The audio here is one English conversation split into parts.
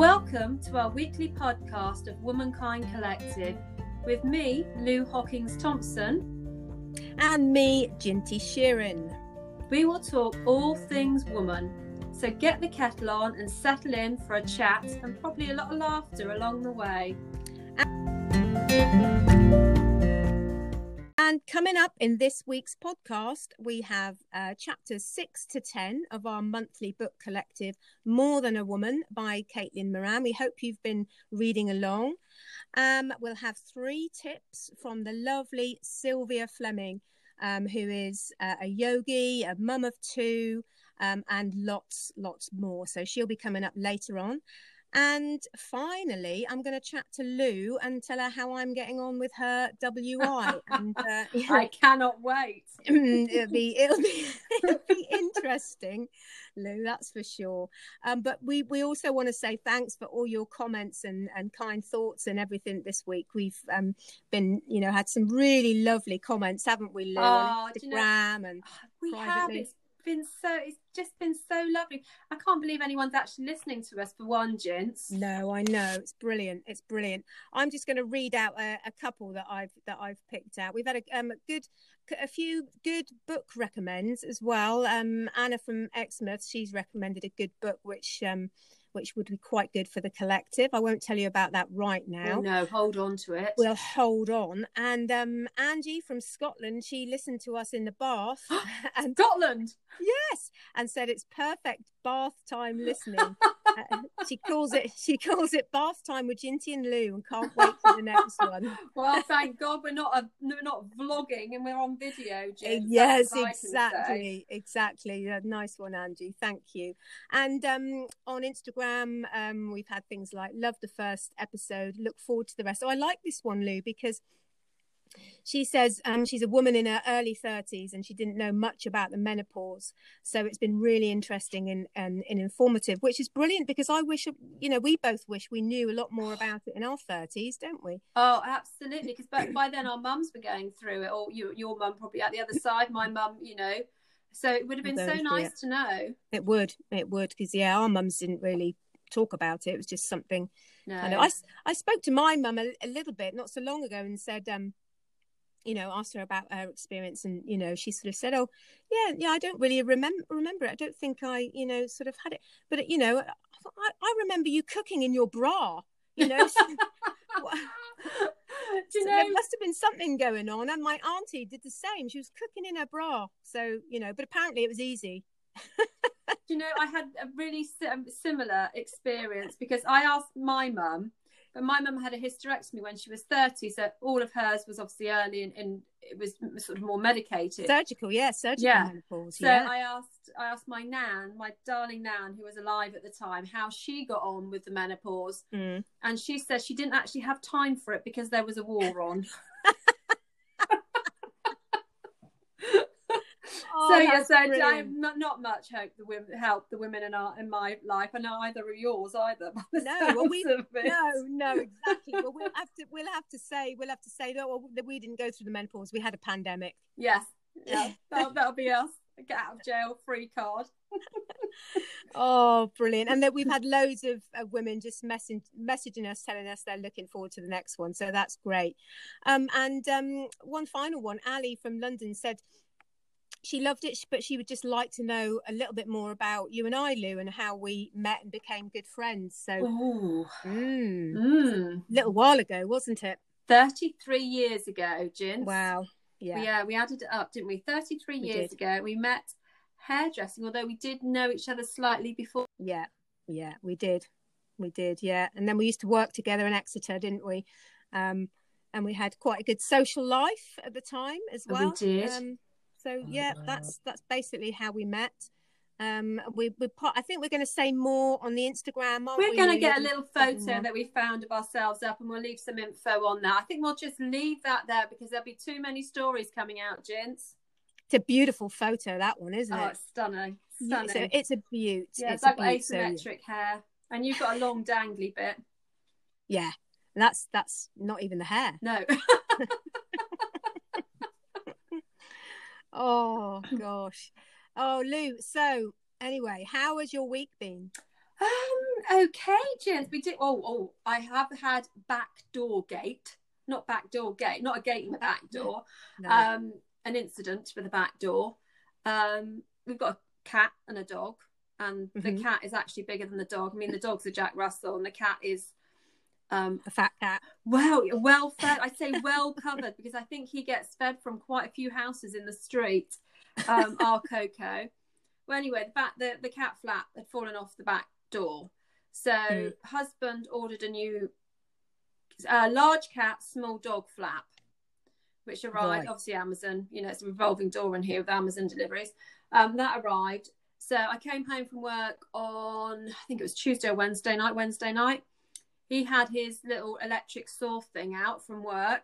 Welcome to our weekly podcast of Womankind Collective with me, Lou Hawkins Thompson, and me, Ginty Sheeran. We will talk all things woman. So get the kettle on and settle in for a chat and probably a lot of laughter along the way. And coming up in this week's podcast, we have uh, chapters six to 10 of our monthly book collective, More Than a Woman by Caitlin Moran. We hope you've been reading along. Um, we'll have three tips from the lovely Sylvia Fleming, um, who is uh, a yogi, a mum of two, um, and lots, lots more. So she'll be coming up later on. And finally, I'm going to chat to Lou and tell her how I'm getting on with her WI. and uh, I cannot wait. it'll be it'll be it'll be interesting, Lou. That's for sure. Um, but we we also want to say thanks for all your comments and and kind thoughts and everything this week. We've um, been you know had some really lovely comments, haven't we, Lou? Oh, on Instagram you know, and we privately. have. It's been so it's just been so lovely. I can't believe anyone's actually listening to us for one, gents. No, I know it's brilliant. It's brilliant. I'm just going to read out a, a, couple that I've that I've picked out. We've had a, um, a good, a few good book recommends as well. Um, Anna from Exmouth, she's recommended a good book which um which would be quite good for the collective. I won't tell you about that right now. Oh, no, hold on to it. We'll hold on. And um, Angie from Scotland, she listened to us in the bath. and Scotland. Yes, and said it's perfect bath time listening. uh, she calls it she calls it bath time with Ginty and Lou, and can't wait for the next one. well, thank God we're not a, we're not vlogging and we're on video. Jim. Yes, exactly, exactly. A nice one, Angie. Thank you. And um, on Instagram, um, we've had things like love the first episode, look forward to the rest. So I like this one, Lou, because she says um, she's a woman in her early 30s and she didn't know much about the menopause. So it's been really interesting and, and, and, informative which is brilliant because i wish you know we both wish we knew a lot more about it in our 30s don't we? Oh absolutely. Because by, by then our mums were going through it or you, your mum probably at the other side my mum you know. So it would have been so nice to know. It would it would because yeah our mums didn't really talk about it. It was just something no. I, know. I, I spoke to my mum a, a little bit not so long ago and said um you know, asked her about her experience, and you know, she sort of said, "Oh, yeah, yeah, I don't really remember remember it. I don't think I, you know, sort of had it, but you know, I, I remember you cooking in your bra, you know." so, you know, there must have been something going on, and my auntie did the same. She was cooking in her bra, so you know, but apparently it was easy. you know, I had a really um, similar experience because I asked my mum but my mum had a hysterectomy when she was 30, so all of hers was obviously early and, and it was sort of more medicated. Surgical, yeah, surgical yeah. menopause. So yeah. I asked I asked my nan, my darling nan, who was alive at the time, how she got on with the menopause. Mm. And she said she didn't actually have time for it because there was a war on. Oh, so yeah, so I have not, not much hope the women help the women in our in my life, and either of yours either. No, well, we no, no, exactly. well, we'll have to we'll have to say we'll have to say that well, we didn't go through the menopause. We had a pandemic. Yes, yeah, that'll, that'll be us. Get out of jail free card. oh, brilliant! And that we've had loads of, of women just messing, messaging us, telling us they're looking forward to the next one. So that's great. Um, and um, one final one, Ali from London said she loved it, but she would just like to know a little bit more about you and I, Lou, and how we met and became good friends. So, mm, mm. a little while ago, wasn't it? 33 years ago, Jin. Wow. Yeah. Yeah, we added it up, didn't we? 33 we years did. ago, we met hairdressing, although we did know each other slightly before. Yeah, yeah, we did. We did, yeah. And then we used to work together in Exeter, didn't we? Um, and we had quite a good social life at the time as well. We did. Um, so yeah, that's that's basically how we met. Um, we we I think we're going to say more on the Instagram. we're we? going to get a little photo that we found of ourselves up, and we'll leave some info on that. I think we'll just leave that there because there'll be too many stories coming out, gents. It's a beautiful photo, that one, isn't oh, it? It's stunning, stunning. Yeah, it's, a, it's a beaut. Yeah, it's, it's like asymmetric so... hair, and you've got a long dangly bit. Yeah, And that's that's not even the hair. No. Oh gosh. Oh Lou. So anyway, how has your week been? Um, okay, Jens. We did. Oh, oh, I have had back door gate, not back door gate, not a gate in the back door. No. Um, an incident with the back door. Um, we've got a cat and a dog, and the Mhm. cat is actually bigger than the dog. I mean, the dog's a Jack Russell, and the cat is um a fat cat. well well fed. I'd say well covered because I think he gets fed from quite a few houses in the street. Um, our Coco. Well, anyway, the back the, the cat flap had fallen off the back door, so Mm. husband ordered a new uh, large cat, small dog flap, which arrived Right. obviously Amazon. You know, it's a revolving door in here with Amazon deliveries. Um, that arrived. So I came home from work on I think it was Tuesday or Wednesday night. Wednesday night, he had his little electric saw thing out from work,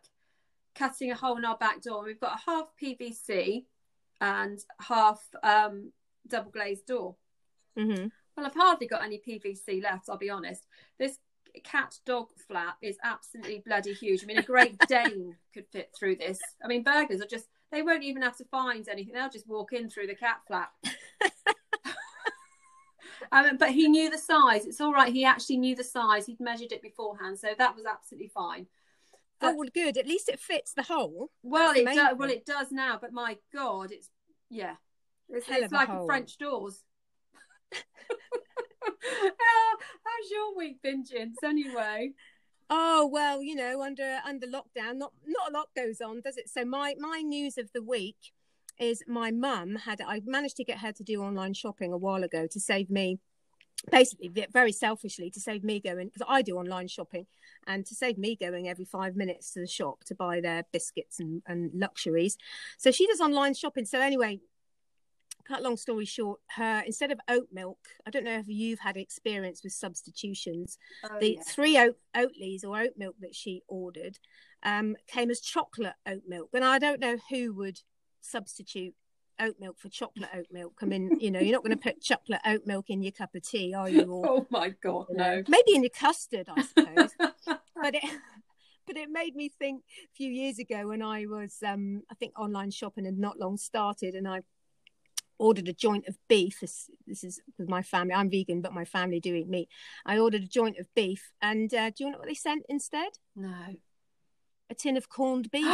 cutting a hole in our back door. We've got a half PVC and half um, double glazed door. hmm Well, I've hardly got any PVC left, I'll be honest. This cat dog flap is absolutely bloody huge. I mean, a Great Dane could fit through this. I mean, burglars are just, they won't even have to find anything. They'll just walk in through the cat flap. um, but he knew the size. It's all right. He actually knew the size. He'd measured it beforehand. So that was absolutely fine. Oh well, good. At least it fits the hole. Well, That's it does. Well, it does now. But my God, it's yeah, it's, it's a like hole. French doors. How- How's your week been, Jins? Anyway, Oh well, you know, under under lockdown, not not a lot goes on, does it? So my my news of the week is my mum had I managed to get her to do online shopping a while ago to save me basically very selfishly to save me going because I do online shopping and to save me going every five minutes to the shop to buy their biscuits and, and luxuries. So she does online shopping. So anyway, cut long story short, her instead of oat milk, I don't know if you've had experience with substitutions oh, the yeah. three oat Oatlys or oat milk that she ordered um, came as chocolate oat milk, and I don't know who would substitute oat milk for chocolate oat milk. I mean, you know, you're not going to put chocolate oat milk in your cup of tea, are you? Or oh my God, you know, no. maybe in your custard, I suppose. but it, but it made me think a few years ago when I was, um, I think, online shopping had not long started, and I ordered a joint of beef. This, this is with my family. I'm vegan, but my family do eat meat. I ordered a joint of beef, and uh, do you know what they sent instead? no. A tin of corned beef.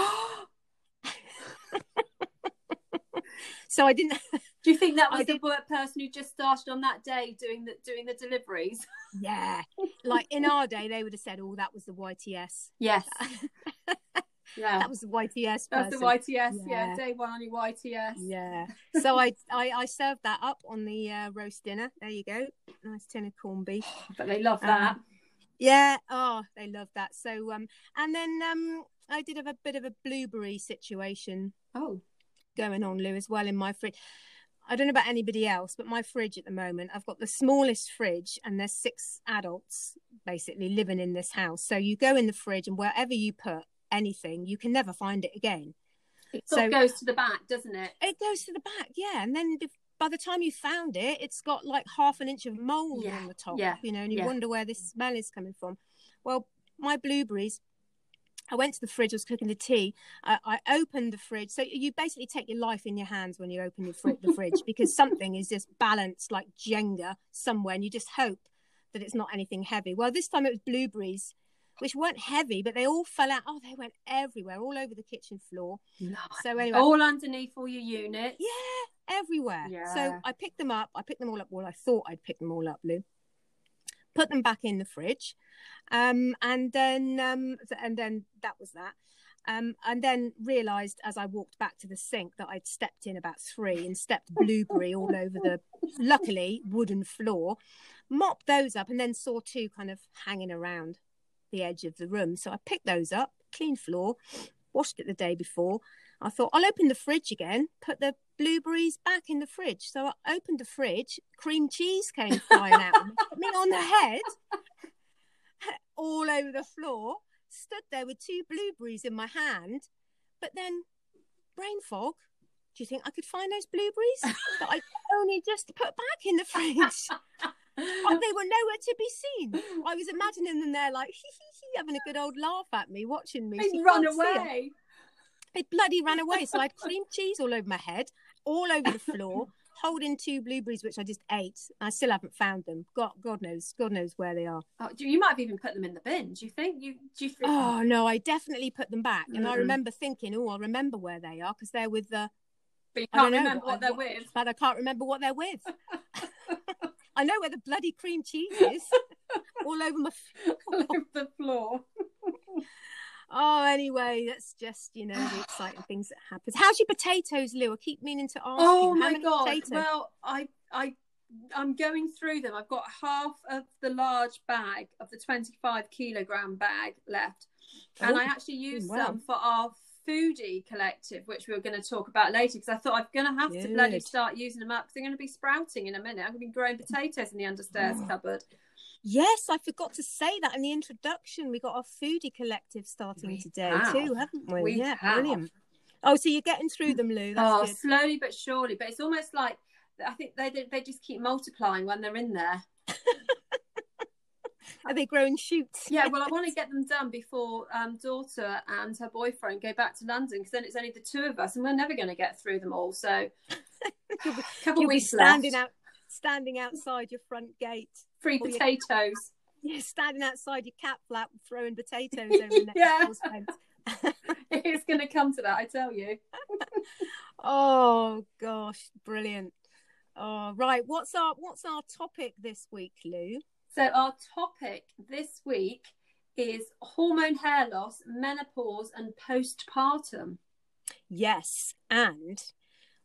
so I didn't. Do you think that I was the did- person who just started on that day doing the doing the deliveries? yeah, like in our day, they would have said, "Oh, that was the YTS. Yes. Yeah. That was the YTS." That's the. YTS. Yeah. Yeah. Day one on your YTS. Yeah. So I, I I served that up on the uh, roast dinner. There you go. Nice tin of corned beef. But they love Um, that. Yeah. Oh, they love that. So um, and then um, I did have a bit of a blueberry situation oh. Going on, Lou, as well in my fridge. I don't know about anybody else, but my fridge at the moment, I've got the smallest fridge, and there's six adults basically living in this house. So you go in the fridge, and wherever you put anything, you can never find it again. It sort of So- goes to the back, doesn't it? It goes to the back, yeah, and then by the time you found it, it's got like half an inch of mold Yeah, on the top, yeah, you know, and you yeah. wonder where this smell is coming from. Well, my blueberries. I went to the fridge. I was cooking the tea. I, I opened the fridge. So you basically take your life in your hands when you open your fri- the fridge because something is just balanced like Jenga somewhere, and you just hope that it's not anything heavy. Well, this time it was blueberries, which weren't heavy, but they all fell out. Oh, they went everywhere, all over the kitchen floor. No. So anyway, All underneath all your units. yeah, everywhere. Yeah. So I picked them up. I picked them all up. Well, I thought I'd pick them all up, Lou. Put them back in the fridge, um, and then um, and then that was that. Um, and then realised as I walked back to the sink that I'd stepped in about three and stepped blueberry all over the, luckily, wooden floor. Mopped those up and then saw two kind of hanging around the edge of the room. So I picked those up, clean floor, washed it the day before. I thought I'll open the fridge again, put the blueberries back in the fridge. So I opened the fridge, cream cheese came flying out of me, me on the head, all over the floor. Stood there with two blueberries in my hand, but then brain fog. Do you think I could find those blueberries that I only just put back in the fridge? Oh, they were nowhere to be seen. I was imagining them there, like hee hee hee, having a good old laugh at me, watching me. They run can't see 'em. away. They bloody ran away. So I had cream cheese all over my head, all over the floor, holding two blueberries which I just ate. I still haven't found them. God, God knows, God knows where they are. Oh, you might have even put them in the bin. Do you think? You do you think? Oh no, I definitely put them back, and I Mm-mm. remember thinking, oh, I'll remember where they are because they're with the. but you I can't remember what I- they're with. But I can't remember what they're with. I know where the bloody cream cheese is, all over my. all over the floor. Oh, anyway, that's just you know the exciting things that happen. How's your potatoes, Lou? I keep meaning to ask Oh you. My god! potatoes? Well, I I I'm going through them. I've got half of the large bag of the 25 kilogram bag left, and Oh, I actually oh, used wow. some for our foodie collective, which we were going to talk about later. Because I thought I'm going to have to bloody start using them up because they're going to be sprouting in a minute. I'm going to be growing potatoes in the understairs Oh. cupboard. Yes, I forgot to say that in the introduction. We got our foodie collective starting We today have. too, haven't we? We yeah, have. brilliant. Oh, so you're getting through them, Lou. That's oh, good. slowly but surely. But it's almost like I think they they just keep multiplying when they're in there. Are they growing shoots? Yeah, well, I want to get them done before um, daughter and her boyfriend go back to London because then it's only the two of us, and we're never going to get through them all. So, a couple You'll weeks standing left. out, standing outside your front gate. Free your- potatoes. Yeah, standing outside your cat flap, throwing potatoes over the next Yeah. fence. it's going to come to that, I tell you. Oh gosh, brilliant. Oh right, what's our what's our topic this week, Lou? So, our topic this week is hormone hair loss, menopause, and postpartum. Yes, and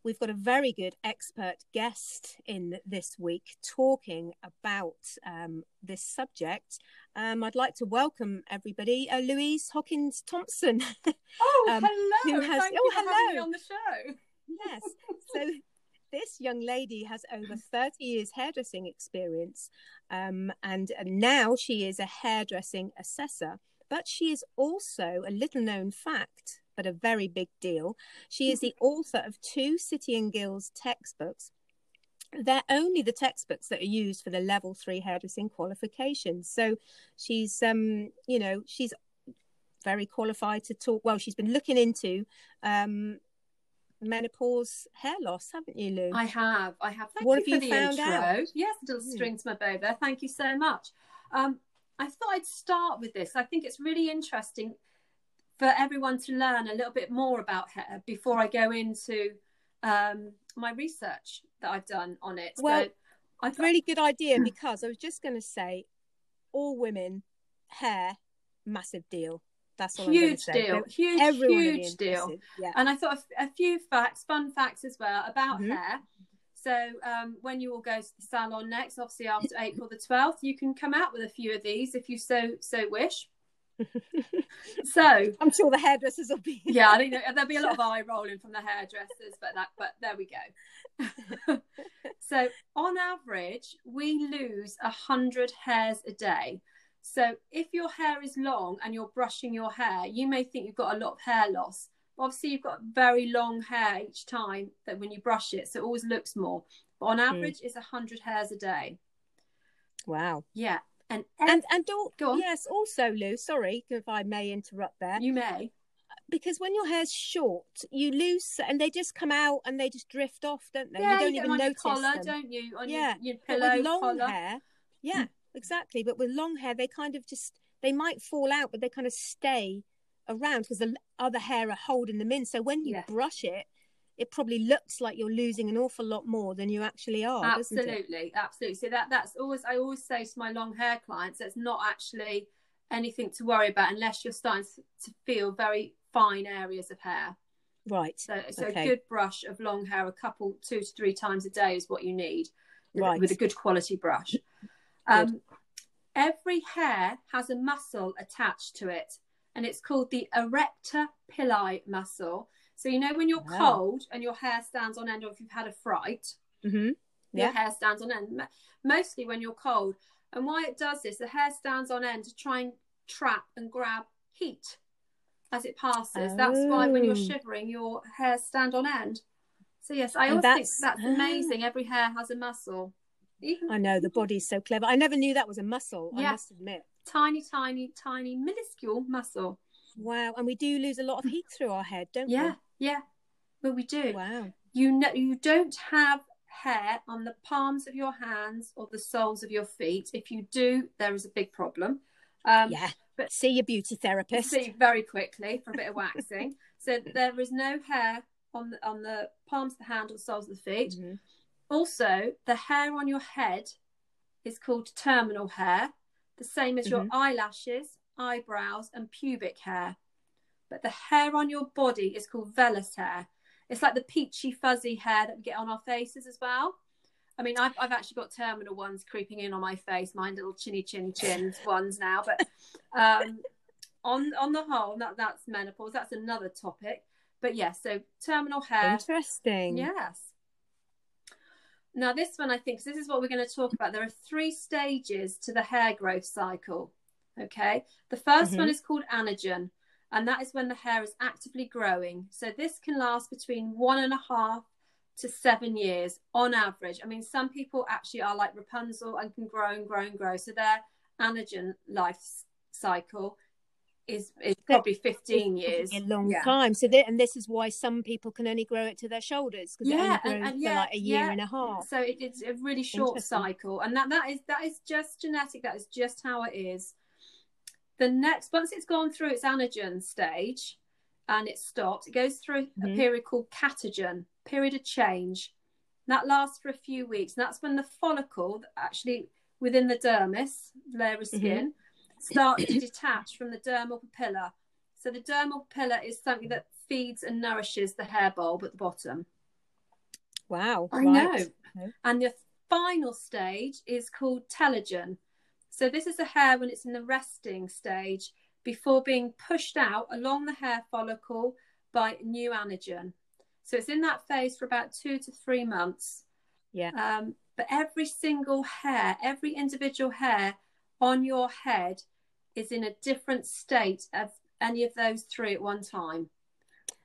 we've got a very good expert guest in this week talking about um, this subject. Um, I'd like to welcome everybody, uh, Louise Hawkins Thompson. Oh, Um, hello! has- Thank oh, you for having me hello. on the show. yes, so this young lady has over 30 years hairdressing experience, um, and now she is a hairdressing assessor. But she is also a little known fact, but a very big deal. She is the author of two City and Guilds textbooks. They're only the textbooks that are used for the level three hairdressing qualifications. So she's, um, you know, she's very qualified to talk. Well, she's been looking into um, menopause hair loss, haven't you, Lou? I have, I have. Thank What you have for you the found intro. out? Yes, a little Hmm. string to my bow there. Thank you so much. Um, I thought I'd start with this. I think it's really interesting for everyone to learn a little bit more about hair before I go into um, my research that I've done on it. Well, so I thought, really good idea because I was just going to say, all women hair massive deal. That's all huge say. deal, huge, everyone huge deal. Yeah. And I thought a, a few facts, fun facts as well about Mhm. hair. So um, when you all go to the salon next, obviously after April the twelfth, you can come out with a few of these if you so so wish. So I'm sure the hairdressers will be. yeah, I think there- there'll be a lot of eye rolling from the hairdressers, but that but there we go. so on average, we lose a hundred hairs a day. So if your hair is long and you're brushing your hair, you may think you've got a lot of hair loss. Obviously, you've got very long hair each time that when you brush it, so it always looks more. But on hmm. average, it's a hundred hairs a day. Wow. Yeah, and, And and al- Go on. yes, also Lou, sorry if I may interrupt there, you may. because when your hair's short, you lose, and they just come out and they just drift off, don't they? yeah, you don't get even on notice collar, them. don't you? On Yeah, your, your But pillow with long collar. hair, yeah, mm. exactly. But with long hair, they kind of just they might fall out, but they kind of stay around because the other hair are holding them in. So when you Yeah. brush it, it probably looks like you're losing an awful lot more than you actually are, absolutely absolutely. So that that's always i always say to my long hair clients it's not actually anything to worry about unless you're starting to feel very fine areas of hair. Right, so so Okay. a good brush of long hair a couple two to three times a day is what you need with- Right. with a good quality brush. Um every hair has a muscle attached to it and it's called the arrector pili muscle so you know when you're Wow. cold and your hair stands on end or if you've had a fright hmm your hair stands on end mostly when you're cold and why it does this the hair stands on end to try and trap and grab heat as it passes that's why when you're Oh. shivering your hair stand on end so yes i And always think that's- that's ah. amazing every hair has a muscle even I know the body's so clever. I never knew that was a muscle. I must admit. tiny tiny tiny minuscule muscle Wow, and we do lose a lot of heat through our head, don't yeah yeah well we do? Wow. you know you don't have hair on the palms of your hands or the soles of your feet. If you do, there is a big problem. Um, yeah, but see your beauty therapist. See very quickly for a bit of waxing. so there is no hair on the, on the palms of the hand or soles of the feet. Mm-hmm. Also, the hair on your head is called terminal hair, the same as mm-hmm. your eyelashes, eyebrows, and pubic hair. But the hair on your body is called vellus hair. It's like the peachy, fuzzy hair that we get on our faces as well. I mean, I've, I've actually got terminal ones creeping in on my face, my little chinny chin chin ones now. But um, on on the whole, that, that's menopause. That's another topic. But yes, yeah, so terminal hair. Interesting. Yes. Now, this one, I think, this is what we're going to talk about. There are three stages to the hair growth cycle. Okay. The 1st mm-hmm. one is called anagen, and that is when the hair is actively growing. So, this can last between one and a half to seven years on average. I mean, some people actually are like Rapunzel and can grow and grow and grow. So, their anagen life cycle is is probably 15 years a long yeah. time so and this is why some people can only grow it to their shoulders because yeah and, and yeah, like a year yeah. and a half so it, it's a really short cycle and that that is that is just genetic that is just how it is the next once it's gone through its anagen stage and it stopped it goes through mm-hmm. a period called catagen period of change that lasts for a few weeks and that's when the follicle actually within the dermis layer of mm-hmm. skin mm-hmm start to detach from the dermal papilla. So the dermal papilla is something that feeds and nourishes the hair bulb at the bottom. Wow. I right. know. And the final stage is called telogen. So this is the hair when it's in the resting stage before being pushed out along the hair follicle by new anagen. So it's in that phase for about two to three months. Yeah. Um, but every single hair, every individual hair on your head is in a different state of any of those three at one time.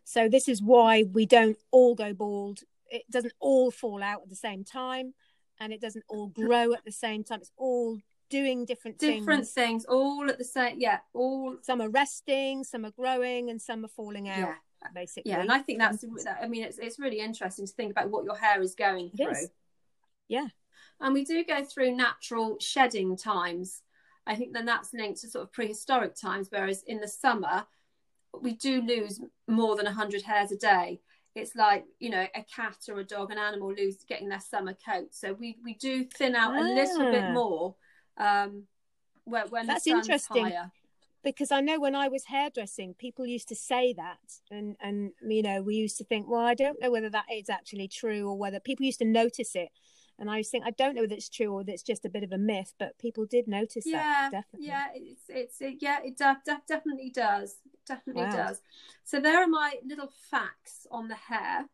So this is why we don't all go bald. It doesn't all fall out at the same time, and it doesn't all grow at the same time. It's all doing different things. different things. things all at the same. Yeah, all. Some are resting, some are growing, and some are falling out. Yeah. Basically, yeah, and I think that's. I mean, it's it's really interesting to think about what your hair is going through. Yeah, and we do go through natural shedding times I think then that's linked to sort of prehistoric times, whereas in the summer, we do lose more than 100 hairs a day. It's like, you know, a cat or a dog, an animal lose getting their summer coat. So we, we do thin out ah. a little bit ah. more um, when, when that's interesting. Higher. Because I know when I was hairdressing, people used to say that, and and you know we used to think, well, I don't know whether that is actually true or whether people used to notice it and I think I don't know whether it's true or that's just a bit of a myth, but people did notice yeah, that. Definitely. Yeah, it's it's it, yeah, it de- de- definitely does. Definitely wow. does. So there are my little facts on the hair.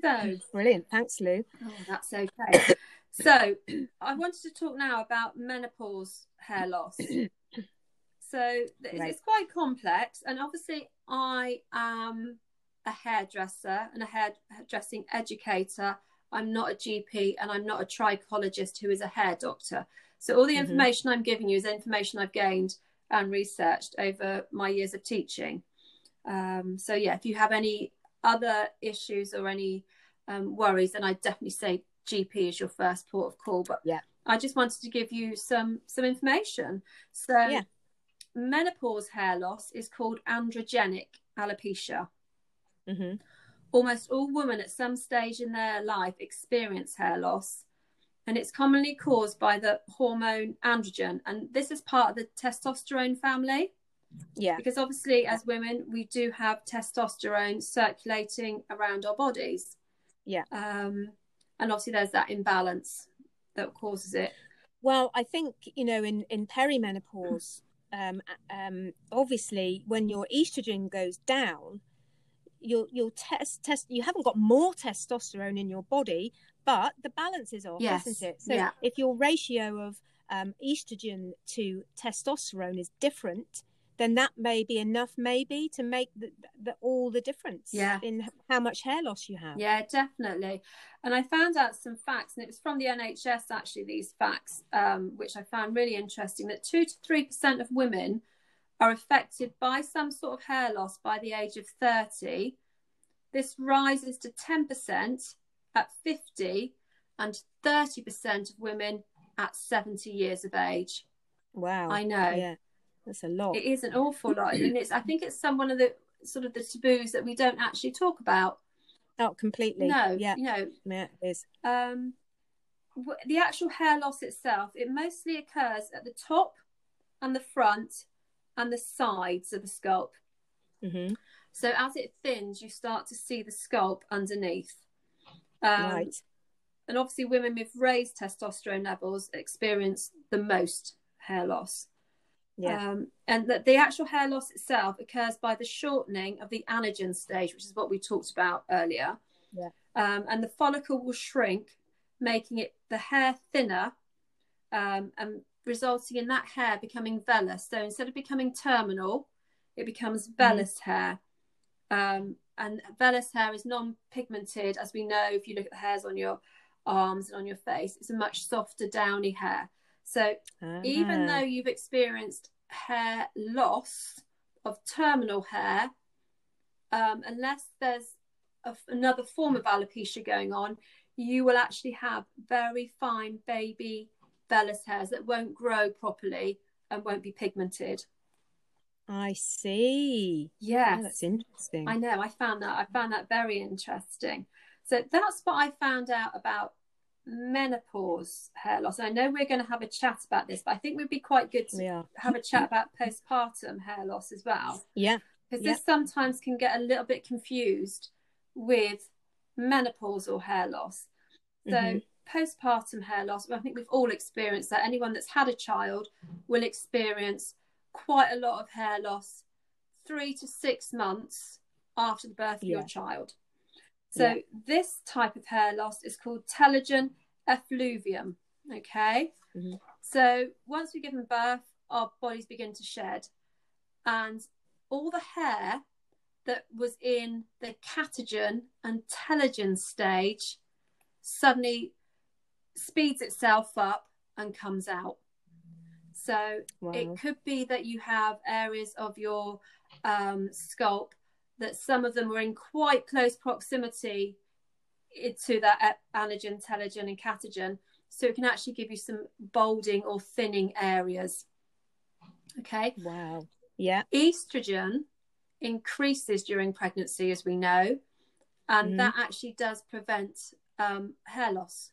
So brilliant, thanks, Lou. Oh, that's okay. so I wanted to talk now about menopause hair loss. so right. it's quite complex, and obviously I am a hairdresser and a hairdressing educator I'm not a GP and I'm not a trichologist who is a hair doctor. So all the mm-hmm. information I'm giving you is information I've gained and researched over my years of teaching. Um, so yeah, if you have any other issues or any um, worries, then I definitely say GP is your first port of call. But yeah, I just wanted to give you some some information. So yeah. menopause hair loss is called androgenic alopecia. Mm-hmm. Almost all women at some stage in their life experience hair loss, and it's commonly caused by the hormone androgen. And this is part of the testosterone family. Yeah. Because obviously, as women, we do have testosterone circulating around our bodies. Yeah. Um, and obviously, there's that imbalance that causes it. Well, I think, you know, in, in perimenopause, um, um, obviously, when your estrogen goes down, you'll you'll test test you haven't got more testosterone in your body but the balance is off yes. isn't it so yeah. if your ratio of um, estrogen to testosterone is different then that may be enough maybe to make the, the, all the difference yeah. in how much hair loss you have yeah definitely and i found out some facts and it was from the nhs actually these facts um, which i found really interesting that 2 to 3% of women are affected by some sort of hair loss by the age of 30. This rises to 10% at 50 and 30% of women at 70 years of age. Wow. I know. Yeah. That's a lot. It is an awful lot. and it's I think it's some one of the sort of the taboos that we don't actually talk about. Oh, completely. No, Yeah. you know, Yeah, it is. um, the actual hair loss itself, it mostly occurs at the top and the front and the sides of the scalp. hmm So as it thins, you start to see the scalp underneath. Um, right. And obviously, women with raised testosterone levels experience the most hair loss. Yeah. Um, and that the actual hair loss itself occurs by the shortening of the anagen stage, which is what we talked about earlier. Yeah. Um, and the follicle will shrink, making it the hair thinner, um, and resulting in that hair becoming vellus. So instead of becoming terminal, it becomes vellus hair. Um, and vellus hair is non-pigmented, as we know. If you look at the hairs on your arms and on your face, it's a much softer, downy hair. So even Ah. though you've experienced hair loss of terminal hair, um, unless there's a, another form of alopecia going on, you will actually have very fine baby vellus hairs that won't grow properly and won't be pigmented. I see. Yes, Oh, that's interesting. I know. I found that. I found that very interesting. So that's what I found out about menopause hair loss. I know we're going to have a chat about this, but I think we'd be quite good to have a chat about postpartum hair loss as well, Yeah. because Yeah. this sometimes can get a little bit confused with menopausal hair loss. So Mhm. postpartum hair loss, I think we've all experienced that. Anyone that's had a child will experience quite a lot of hair loss three to six months after the birth of your child. So Yeah. this type of hair loss is called telogen effluvium. Okay. Mhm. So once we've given birth, our bodies begin to shed, and all the hair that was in the catagen and telogen stage suddenly speeds itself up and comes out. So Wow. it could be that you have areas of your um, scalp that some of them were in quite close proximity to that anagen, telogen, and catagen. So it can actually give you some balding or thinning areas. Okay. Wow. Yeah. Estrogen increases during pregnancy, as we know, and Mhm. that actually does prevent um, hair loss.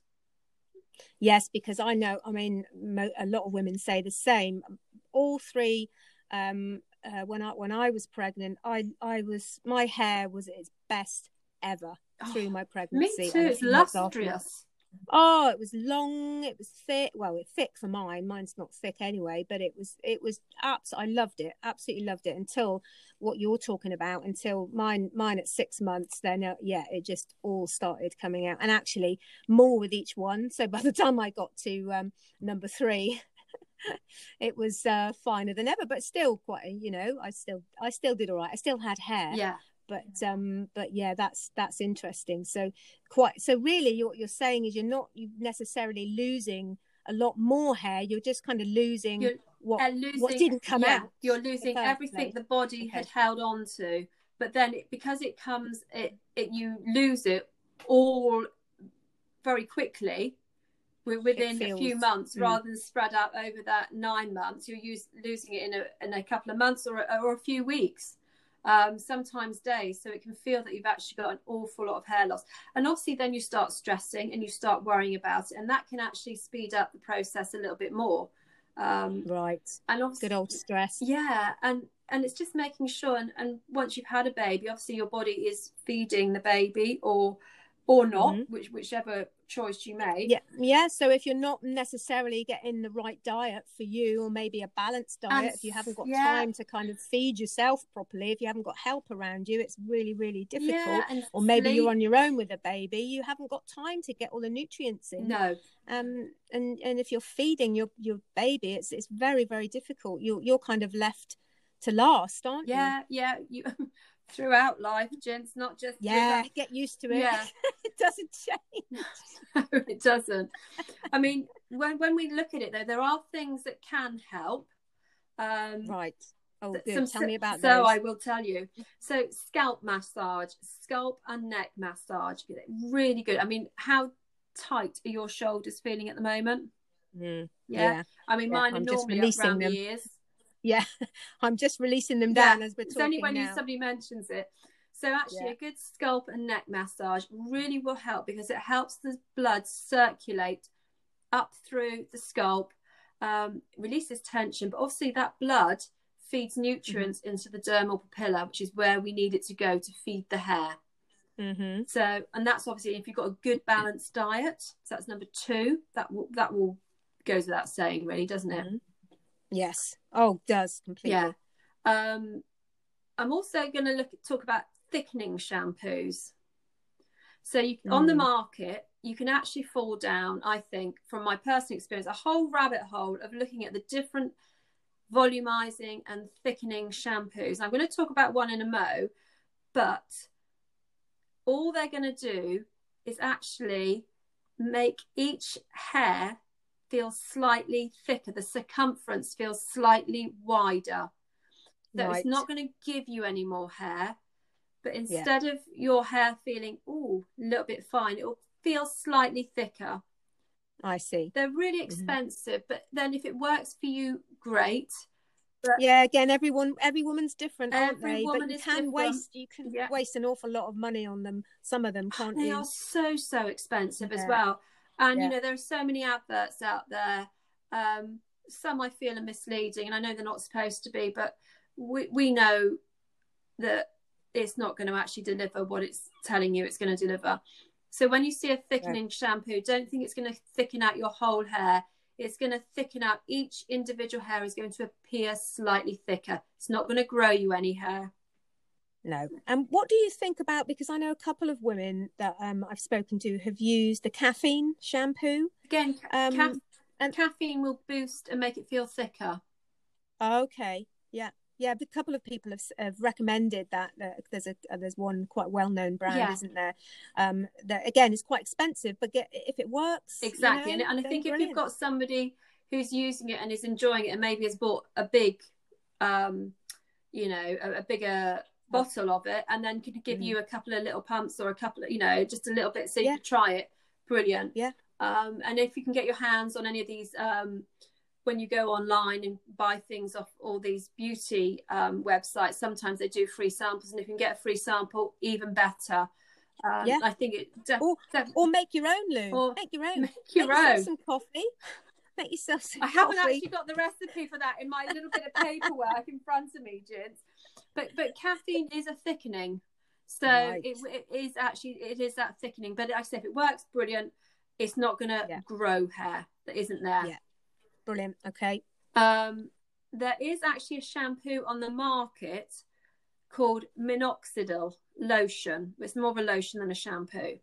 Yes, because I know. I mean, mo- a lot of women say the same. All three. Um, uh, when I when I was pregnant, I I was my hair was at its best ever through my pregnancy. Me too. It's few months after. lustrous. Oh, it was long. It was thick. Well, it thick for mine. Mine's not thick anyway, but it was. It was abs. I loved it. Absolutely loved it until what you're talking about. Until mine. Mine at six months. Then uh, yeah, it just all started coming out, and actually more with each one. So by the time I got to um, number three. it was uh, finer than ever, but still quite. You know, I still, I still did all right. I still had hair, Yeah. but um but yeah that's that's interesting so quite so really what you're saying is you're not necessarily losing a lot more hair you're just kind of losing You're what and losing, what didn't come yeah, out You're losing first everything the body Okay. had held on to, but then it, because it comes, it, it you lose it all very quickly. Wi- Within a few months, mm. rather than spread out over that nine months, you're use, losing it in a in a couple of months or a, or a few weeks, um, sometimes days. So it can feel that you've actually got an awful lot of hair loss, and obviously then you start stressing and you start worrying about it, and that can actually speed up the process a little bit more. Um, right and obviously, good old stress yeah, and and it's just making sure. And, and once you've had a baby, obviously your body is feeding the baby, or or not, Mhm. which whichever choice you make. yeah yeah so if you're not necessarily getting the right diet for you or maybe a balanced diet And if you haven't got yeah. time to kind of feed yourself properly if you haven't got help around you it's really really difficult Yeah, or maybe you're on your own with a baby you haven't got time to get all the nutrients in no, um and and if you're feeding your your baby it's it's very very difficult you're you're kind of left to last aren't you? yeah, yeah. You throughout life, gents, not just you yeah get used to it Yeah. it doesn't change No, it doesn't. I mean, when when we look at it though, there are things that can help. Um, right Oh, good. some Tell me about that. so those. I will tell you. So scalp massage, scalp and neck massage, really good. I mean, how tight are your shoulders feeling at the moment? Mm, Yeah. yeah. I mean, Yeah, mine are I'm normally around them. the ears. Yeah, I'm just releasing them Yeah, down as we're It's talking only when now. somebody mentions it. So actually, Yeah. a good scalp and neck massage really will help because it helps the blood circulate up through the scalp, um, releases tension. But obviously, that blood feeds nutrients Mm-hmm. into the dermal papilla, which is where we need it to go to feed the hair. hmm So, and that's obviously if you've got a good balanced diet. So that's number two. That will that will goes without saying, really, doesn't it? Mhm. Yes. Oh, does completely. Yeah. Um, I'm also going to look talk about thickening shampoos. So you, on the Mm. market, you can actually fall down. I think, from my personal experience, a whole rabbit hole of looking at the different volumizing and thickening shampoos. I'm going to talk about one in a mo, but all they're going to do is actually make each hair feel slightly thicker. The circumference feels slightly wider. So Right. it's not going to give you any more hair, but instead of your hair feeling oh, a little bit fine, it will feel slightly thicker. I see. They're really Mm-hmm. expensive, but then if it works for you, great. Yeah, again, everyone, every woman's different, aren't they? woman but you is can different. waste, you can Yeah. waste an awful lot of money on them. Some of them, can't They you? are so so expensive as well, and Yeah. you know there are so many adverts out there. Um, some I feel are misleading, and I know they're not supposed to be, but we we know that it's not going to actually deliver what it's telling you it's going to deliver. So when you see a thickening shampoo, don't think it's going to thicken out your whole hair. It's going to thicken out each individual hair is going to appear slightly thicker. It's not going to grow you any hair. No. And what do you think about? Because I know a couple of women that um, I've spoken to have used the caffeine shampoo. Again, Um, and- caffeine will boost and make it feel thicker. Okay. Yeah. Yeah, a couple of people have, have recommended that. Uh, there's a uh, there's one quite well known brand, Yeah. isn't there? Um, that again is quite expensive, but get, if it works, you Exactly. know, and, and I think if you've got somebody who's using it and is enjoying it and maybe has bought a big, um, you know, a, a bigger bottle of it and then can give Mhm. you a couple of little pumps or a couple of, you know, just a little bit so you Yeah. can try it. Brilliant. Yeah. Um, and if you can get your hands on any of these, um, when you go online and buy things off all these beauty um, websites, sometimes they do free samples, and if you can get a free sample, even better. Um, Yeah. I think it def- Or- def- or make your own, Lou. Or make your own. make your Make yourself own. some coffee. Make yourself some I haven't actually got the recipe for that in my little bit of paperwork in front of me, gents. But but caffeine is a thickening, so Right. it, it is actually it is that thickening. But like I said, if it works, brilliant. It's not going to Yeah. grow hair that isn't there. Yeah. Brilliant. Okay. Um, there is actually a shampoo on the market called minoxidil lotion. It's more of a lotion than a shampoo.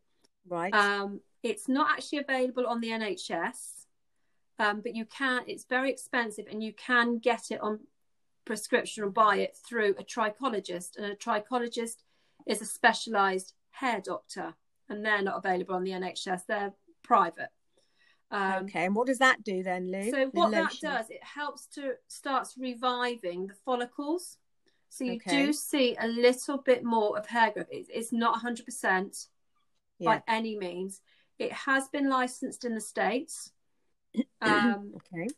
Right. Um, it's not actually available on the NHS, um, but you can. It's very expensive, and you can get it on prescription or buy it through a trichologist. And a trichologist is a specialised hair doctor, and they're not available on the NHS. They're private. Um, okay. And what does that do then, Lou? so The what that does, it helps to starts reviving the follicles. So you Okay. do see a little bit more of hair growth. It's, it's not 100% Yeah. by any means. It has been licensed in the States. Um, Okay.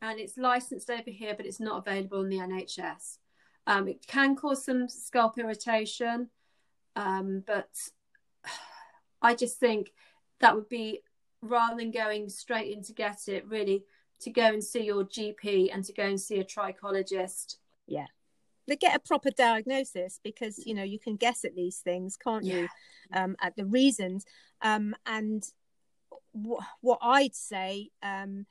And it's licensed over here, but it's not available in the NHS. Um, it can cause some scalp irritation, um, but I just think that would be rather than going straight in to get it, really to go and see your GP and to go and see a trichologist. Yeah. They get a proper diagnosis because you know you can guess at these things, can't you? Um, at the reasons. Um, and wh- what I'd say um,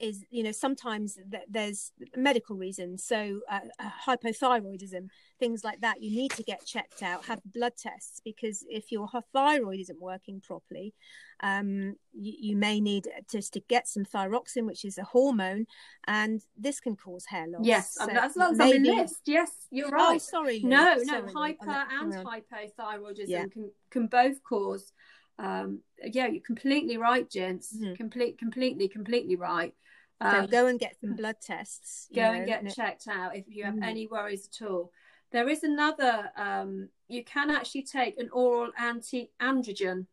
is, you know, sometimes th- there's medical reasons. So uh, uh, hypothyroidism, things like that, you need to get checked out, have blood tests because if your thyroid isn't working properly, um, you, you may need just to get some thyroxine, which is a hormone, and this can cause hair loss. Yes, So that's that's on the list. Yes, you're right Oh, right. sorry. No, no, Sorry, hyper and hypothyroidism Yeah. can can both cause. Um, yeah, you're completely right, gents. Mhm. Complete, completely, completely right. Um, so go and get some blood tests. Go know, and get checked out if you have mm. any worries at all. There is another. Um, you can actually take an oral anti-androgen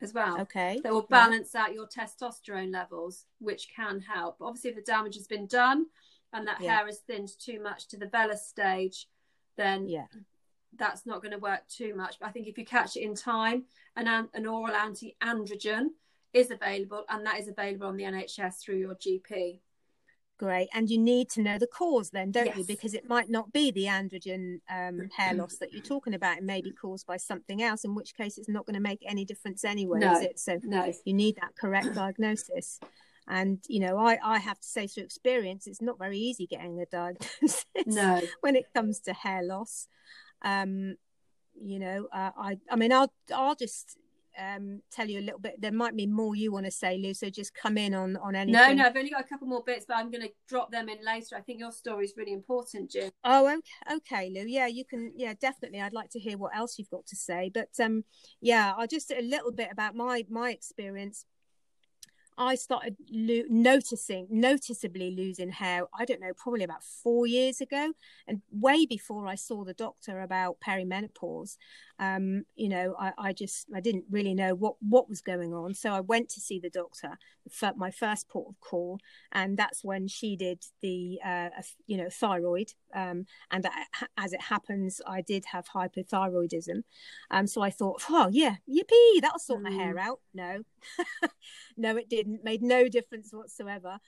as well. Okay. That will balance yeah. out your testosterone levels, which can help. Obviously, if the damage has been done and that yeah. hair is thinned too much to the vellus stage, then yeah. that's not going to work too much. But I think if you catch it in time, an, an oral anti-androgen is available, and that is available on the NHS through your GP. Great. And you need to know the cause then, don't yes. you? Because it might not be the androgen um, hair loss that you're talking about. It may be caused by something else, in which case it's not going to make any difference anyway, no. is it? So no. you need that correct diagnosis. And, you know, I, I have to say through experience, it's not very easy getting a diagnosis no. when it comes to hair loss. Um, you know, uh, I, I mean, I'll, I'll just um, tell you a little bit. There might be more you want to say, Lou. So just come in on on anything. No, no, I've only got a couple more bits, but I'm going to drop them in later. I think your story is really important, Jim. Oh, okay, okay, Lou. Yeah, you can. Yeah, definitely. I'd like to hear what else you've got to say. But um, yeah, I'll just a little bit about my my experience. I started lo- noticing, noticeably losing hair, I don't know, probably about four years ago. And way before I saw the doctor about perimenopause, um, you know, I, I, just, I didn't really know what, what was going on. So I went to see the doctor, my first port of call. And that's when she did the, uh, you know, thyroid. Um, and as it happens, I did have hypothyroidism. Um, so I thought, oh, yeah, yippee, that'll sort mm. my hair mm. out. No, no, it didn't. Made no difference whatsoever.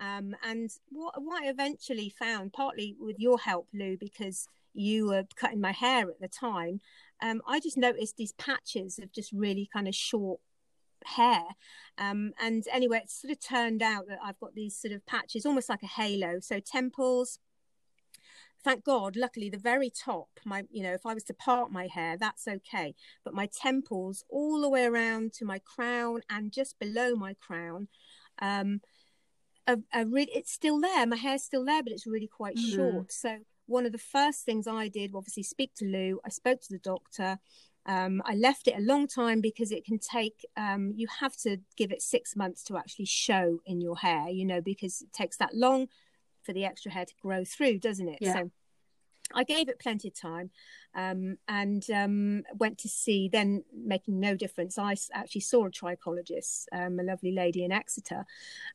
Um, and what, what I eventually found, partly with your help, Lou, because you were cutting my hair at the time, um, I just noticed these patches of just really kind of short hair. Um, and anyway, it sort of turned out that I've got these sort of patches, almost like a halo. So temples, thank God, luckily the very top, my you know, if I was to part my hair, that's okay. But my temples all the way around to my crown and just below my crown, um, are, are really, it's still there. My hair's still there, but it's really quite mm. short. So one of the first things I did, obviously, speak to Lou. I spoke to the doctor. Um, I left it a long time because it can take, um, you have to give it six months to actually show in your hair, you know, because it takes that long for the extra hair to grow through, doesn't it? Yeah. So I gave it plenty of time um, and um, went to see, then making no difference. I actually saw a trichologist, um, a lovely lady in Exeter,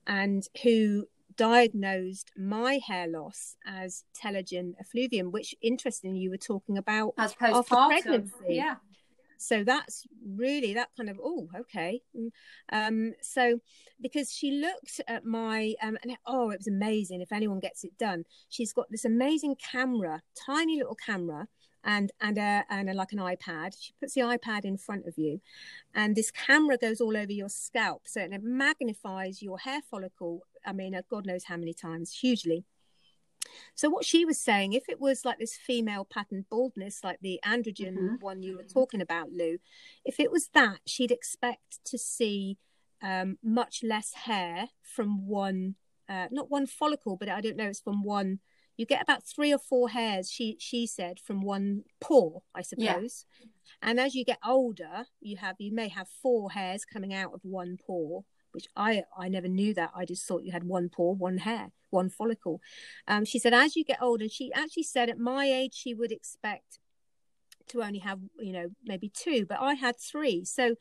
and who diagnosed my hair loss as telogen effluvium, which interestingly you were talking about as after pregnancy. Yeah. So that's really that kind of oh okay. Mm, um, so because she looked at my um, and oh it was amazing. If anyone gets it done, she's got this amazing camera, tiny little camera and and a, and a, like an iPad. She puts the iPad in front of you, and this camera goes all over your scalp, so it magnifies your hair follicle. I mean, uh, God knows how many times, hugely. So what she was saying, if it was like this female pattern baldness, like the androgen mm-hmm. one you were talking about, Lou, if it was that, she'd expect to see um, much less hair from one, uh, not one follicle, but I don't know, it's from one you get about three or four hairs she she said from one pore i suppose yeah. and as you get older you have you may have four hairs coming out of one pore which i i never knew that. I just thought you had one pore one hair one follicle. Um, she said as you get older she actually said at my age she would expect to only have you know maybe two but i had three. So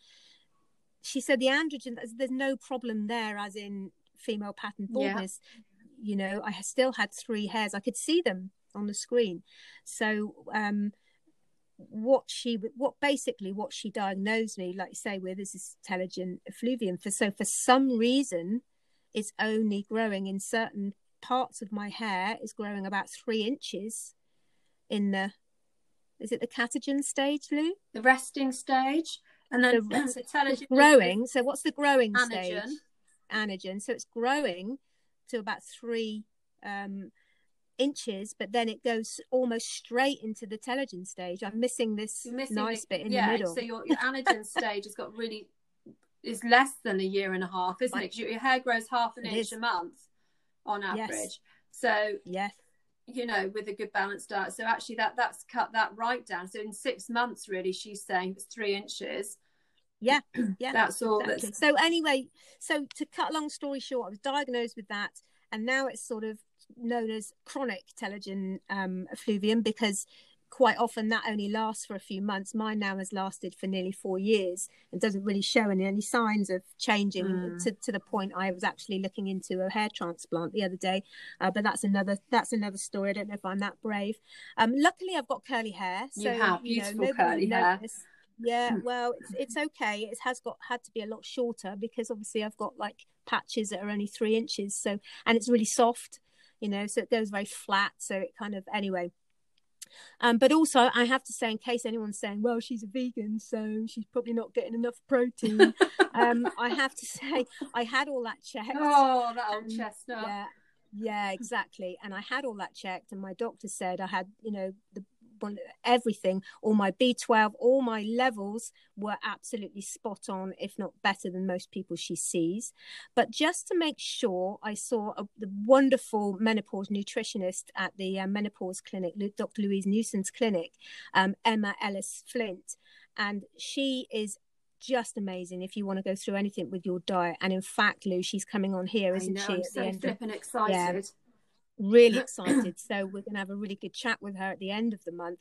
she said the androgen there's no problem there as in female pattern baldness. Yeah you know, I still had three hairs. I could see them on the screen. So, um, what she, what basically what she diagnosed me, like you say, with is this telogen effluvium. For so for some reason, it's only growing in certain parts of my hair. Is growing about three inches in the. Is it the catagen stage, Lou? The resting stage, and then the, the telogen growing. So what's the growing anagen. stage? Anagen. So it's growing to about three um, inches, but then it goes almost straight into the telogen stage. I'm missing this missing nice the, bit in yeah, the middle. So your, your anagen stage has got really is less than a year and a half, isn't it? Your hair grows half an inch is. a month on average. Yes. So yes, you know, with a good balanced diet. So actually, that that's cut that right down. So in six months, really, she's saying it's three inches. Yeah, yeah. That's all. exactly. That's So anyway, so to cut a long story short, I was diagnosed with that, and now it's sort of known as chronic telogen um, effluvium because quite often that only lasts for a few months. Mine now has lasted for nearly four years and doesn't really show any, any signs of changing Mm. to, to the point I was actually looking into a hair transplant the other day. Uh, but that's another that's another story. I don't know if I'm that brave. Um, luckily, I've got curly hair. You So, have know, beautiful nobody curly hair. Yeah, Mm. well, it's, it's okay. It has got had to be a lot shorter because obviously I've got like patches that are only three inches. So and it's really soft, you know, so it goes very flat. So it kind of anyway. Um, but also, I have to say, in case anyone's saying, "Well, she's a vegan, so she's probably not getting enough protein," um, I have to say, I had all that checked. oh, that old Um, chestnut. Yeah, yeah, exactly. And I had all that checked, and my doctor said I had, you know, the one everything, all my B12, all my levels were absolutely spot on, if not better than most people she sees. But just to make sure, I saw a, the wonderful menopause nutritionist at the uh, menopause clinic, Dr. Louise Newson's clinic, um, Emma Ellice-Flint, and she is just amazing if you want to go through anything with your diet. And in fact, Lou, she's coming on here, isn't know, she? I'm so flipping excited. Really excited. so we're going to have a really good chat with her at the end of the month.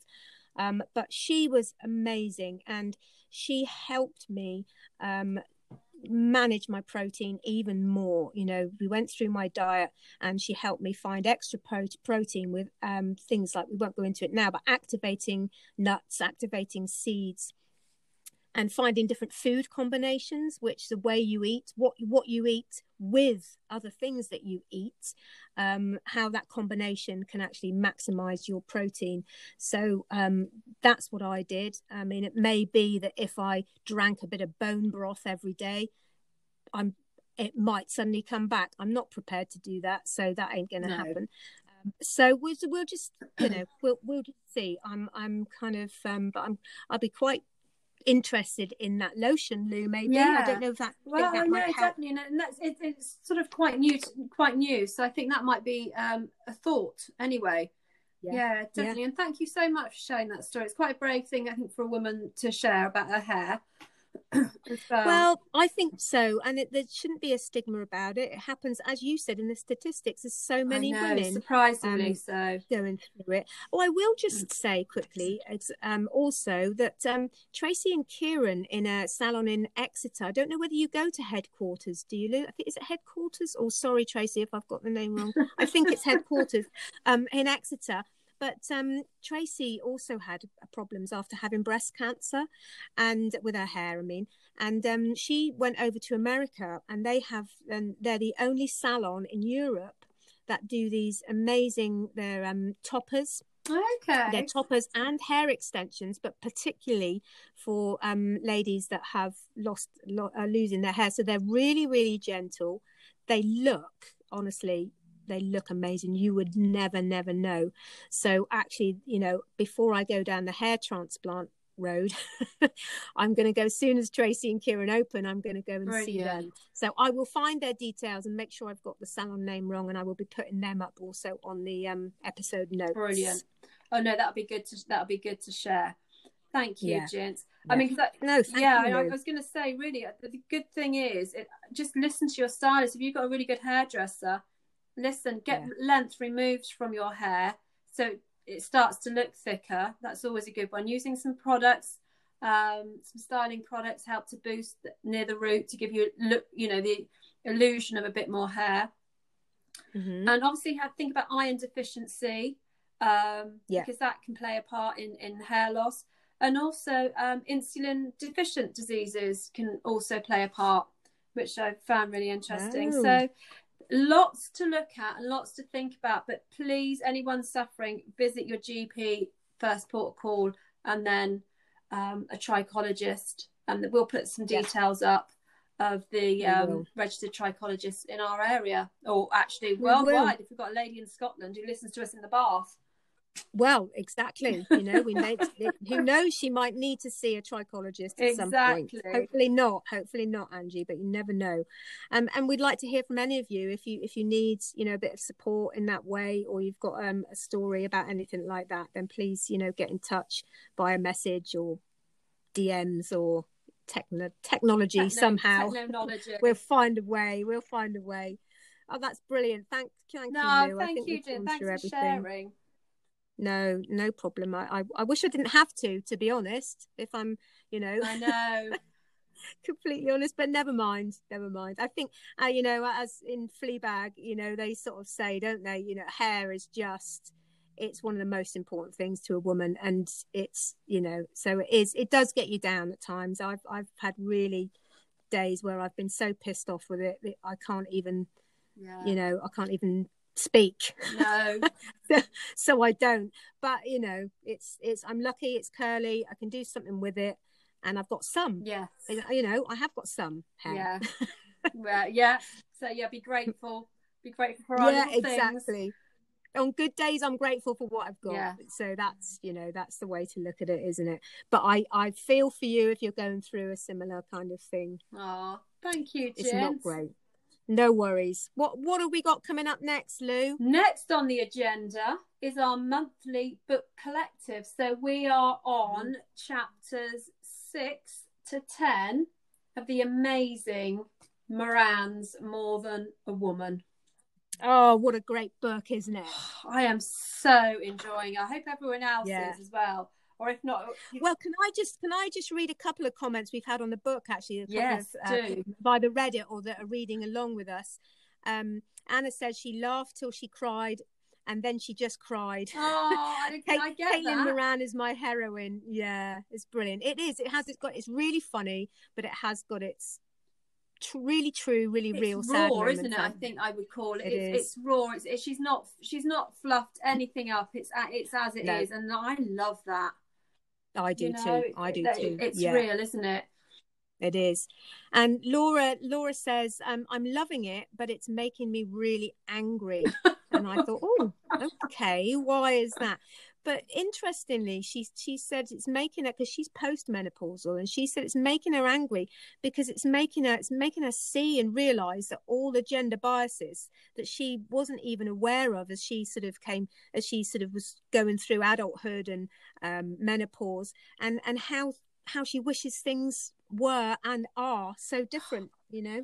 Um, but she was amazing and she helped me um, manage my protein even more. You know, we went through my diet and she helped me find extra pro- protein with um, things like we won't go into it now, but activating nuts, activating seeds. And finding different food combinations, which the way you eat, what what you eat with other things that you eat, um, how that combination can actually maximize your protein. So um, that's what I did. I mean, it may be that if I drank a bit of bone broth every day, I'm it might suddenly come back. I'm not prepared to do that, so that ain't going to No. happen. Um, so we'll we'll just you know we'll we'll just see. I'm I'm kind of um, but I'm I'll be quite interested in that lotion, Lou. Maybe I don't know if that. Well, that no, definitely, and that's it, it's sort of quite new, quite new. So I think that might be um, a thought anyway. Yeah. Yeah, definitely. And thank you so much for sharing that story. It's quite a brave thing, I think, for a woman to share about her hair. Well. Well, I think so, and it, there shouldn't be a stigma about it. It happens, as you said in the statistics. There's so many know, women surprisingly um, so. going through it. Oh, I will Mm. just say quickly, it's um, also that um, Tracy and Kieran in a salon in Exeter. I don't know whether you go to headquarters. Do you, Lou? I think is it headquarters? Or sorry, Tracy, if I've got the name wrong. I think it's headquarters um, in Exeter. But um, Tracy also had problems after having breast cancer, and with her hair, I mean. And um, she went over to America, and they have, and they're the only salon in Europe that do these amazing. They're um, toppers, Okay. they're toppers and hair extensions, but particularly for um, ladies that have lost, lo- are losing their hair. So they're really, really gentle. They look, honestly, they look amazing. You would never, never know. So actually, you know, before I go down the hair transplant road, I'm going to go as soon as Tracy and Kieran open. I'm going to go and see them. So I will find their details and make sure I've got the salon name wrong, and I will be putting them up also on the um, episode notes. Brilliant. Oh no, that'll be good to that'll be good to share. Thank you, Yeah. gents. Yeah. I mean, I, No, thank yeah, you. and I was going to say, really, uh, the good thing is, it, just listen to your stylist. If you've got a really good hairdresser, listen, get Yeah. length removed from your hair so it starts to look thicker. That's always a good one. Using some products, um, some styling products help to boost the- near the root to give you look, you know, the illusion of a bit more hair. Mhm. And obviously, have think about iron deficiency um, Yeah. because that can play a part in in hair loss, and also um, insulin deficient diseases can also play a part, which I found really interesting. Oh. So, lots to look at and lots to think about. But please, anyone suffering, visit your GP first port of call, and then um, a trichologist, and we'll put some Yeah. details up of the um, registered trichologists in our area, or actually We will. worldwide. If we've got a lady in Scotland who listens to us in the bath, Well, exactly. You know, we may, who knows? She might need to see a trichologist at some point. Hopefully not. Hopefully not, Angie. But you never know. Um, and we'd like to hear from any of you if you if you need you know a bit of support in that way, or you've got um, a story about anything like that. Then please you know get in touch via message or DMs or techno- technology Techno- somehow. technology. We'll find a way. We'll find a way. Oh, that's brilliant. Thank, thank no, you. Thank you, we've Thanks for everything. sharing. No, no problem. I, I, I wish I didn't have to, to be honest. If I'm, you know, I know. completely honest, but never mind, never mind. I think, uh, you know, as in Fleabag, you know, they sort of say, don't they? You know, hair is just, it's one of the most important things to a woman, and it's, you know, so it is. It does get you down at times. I've, I've had really days where I've been so pissed off with it that I can't even, Yeah. you know, I can't even speak. No. so I don't. But you know, it's it's. I'm lucky. It's curly. I can do something with it, and I've got some. Yes. You know, I have got some hair. Yeah. well, yeah. So yeah, be grateful. Be grateful for our yeah, things. exactly. On good days, I'm grateful for what I've got. Yeah. So that's you know that's the way to look at it, isn't it? But I I feel for you if you're going through a similar kind of thing. Oh, thank you, Jen. It's not great. No worries. What what have we got coming up next, Lou? Next on the agenda is our monthly book collective. So we are on mm. chapters six to ten of the amazing Moran's More Than a Woman. Oh, what a great book, isn't it? I am so enjoying. it. I hope everyone else Yeah. is as well. Or if not, Well, can I just can I just read a couple of comments we've had on the book actually? Yes, of, uh, do. by the Reddit or that are reading along with us. Um, Anna says she laughed till she cried, and then she just cried. oh, I, Kate, I get Caitlin that. Moran is my heroine. Yeah, it's brilliant. It is. It has. It's got. It's really funny, but it has got its really true, really it's real, sad raw, isn't it? I think I would call it. It it's, it's raw. It's, it, she's not. She's not fluffed anything up. It's it's as it is, No. and I love that. I do you know, too. I do that- too. It's yeah. real, isn't it? It is. And Laura Laura says, um, I'm loving it, but it's making me really angry. and I thought, oh, okay, why is that? But interestingly, she she said it's making her because she's postmenopausal, and she said it's making her angry because it's making her it's making her see and realize that all the gender biases that she wasn't even aware of as she sort of came as she sort of was going through adulthood and um, menopause, and and how how she wishes things were and are so different, you know.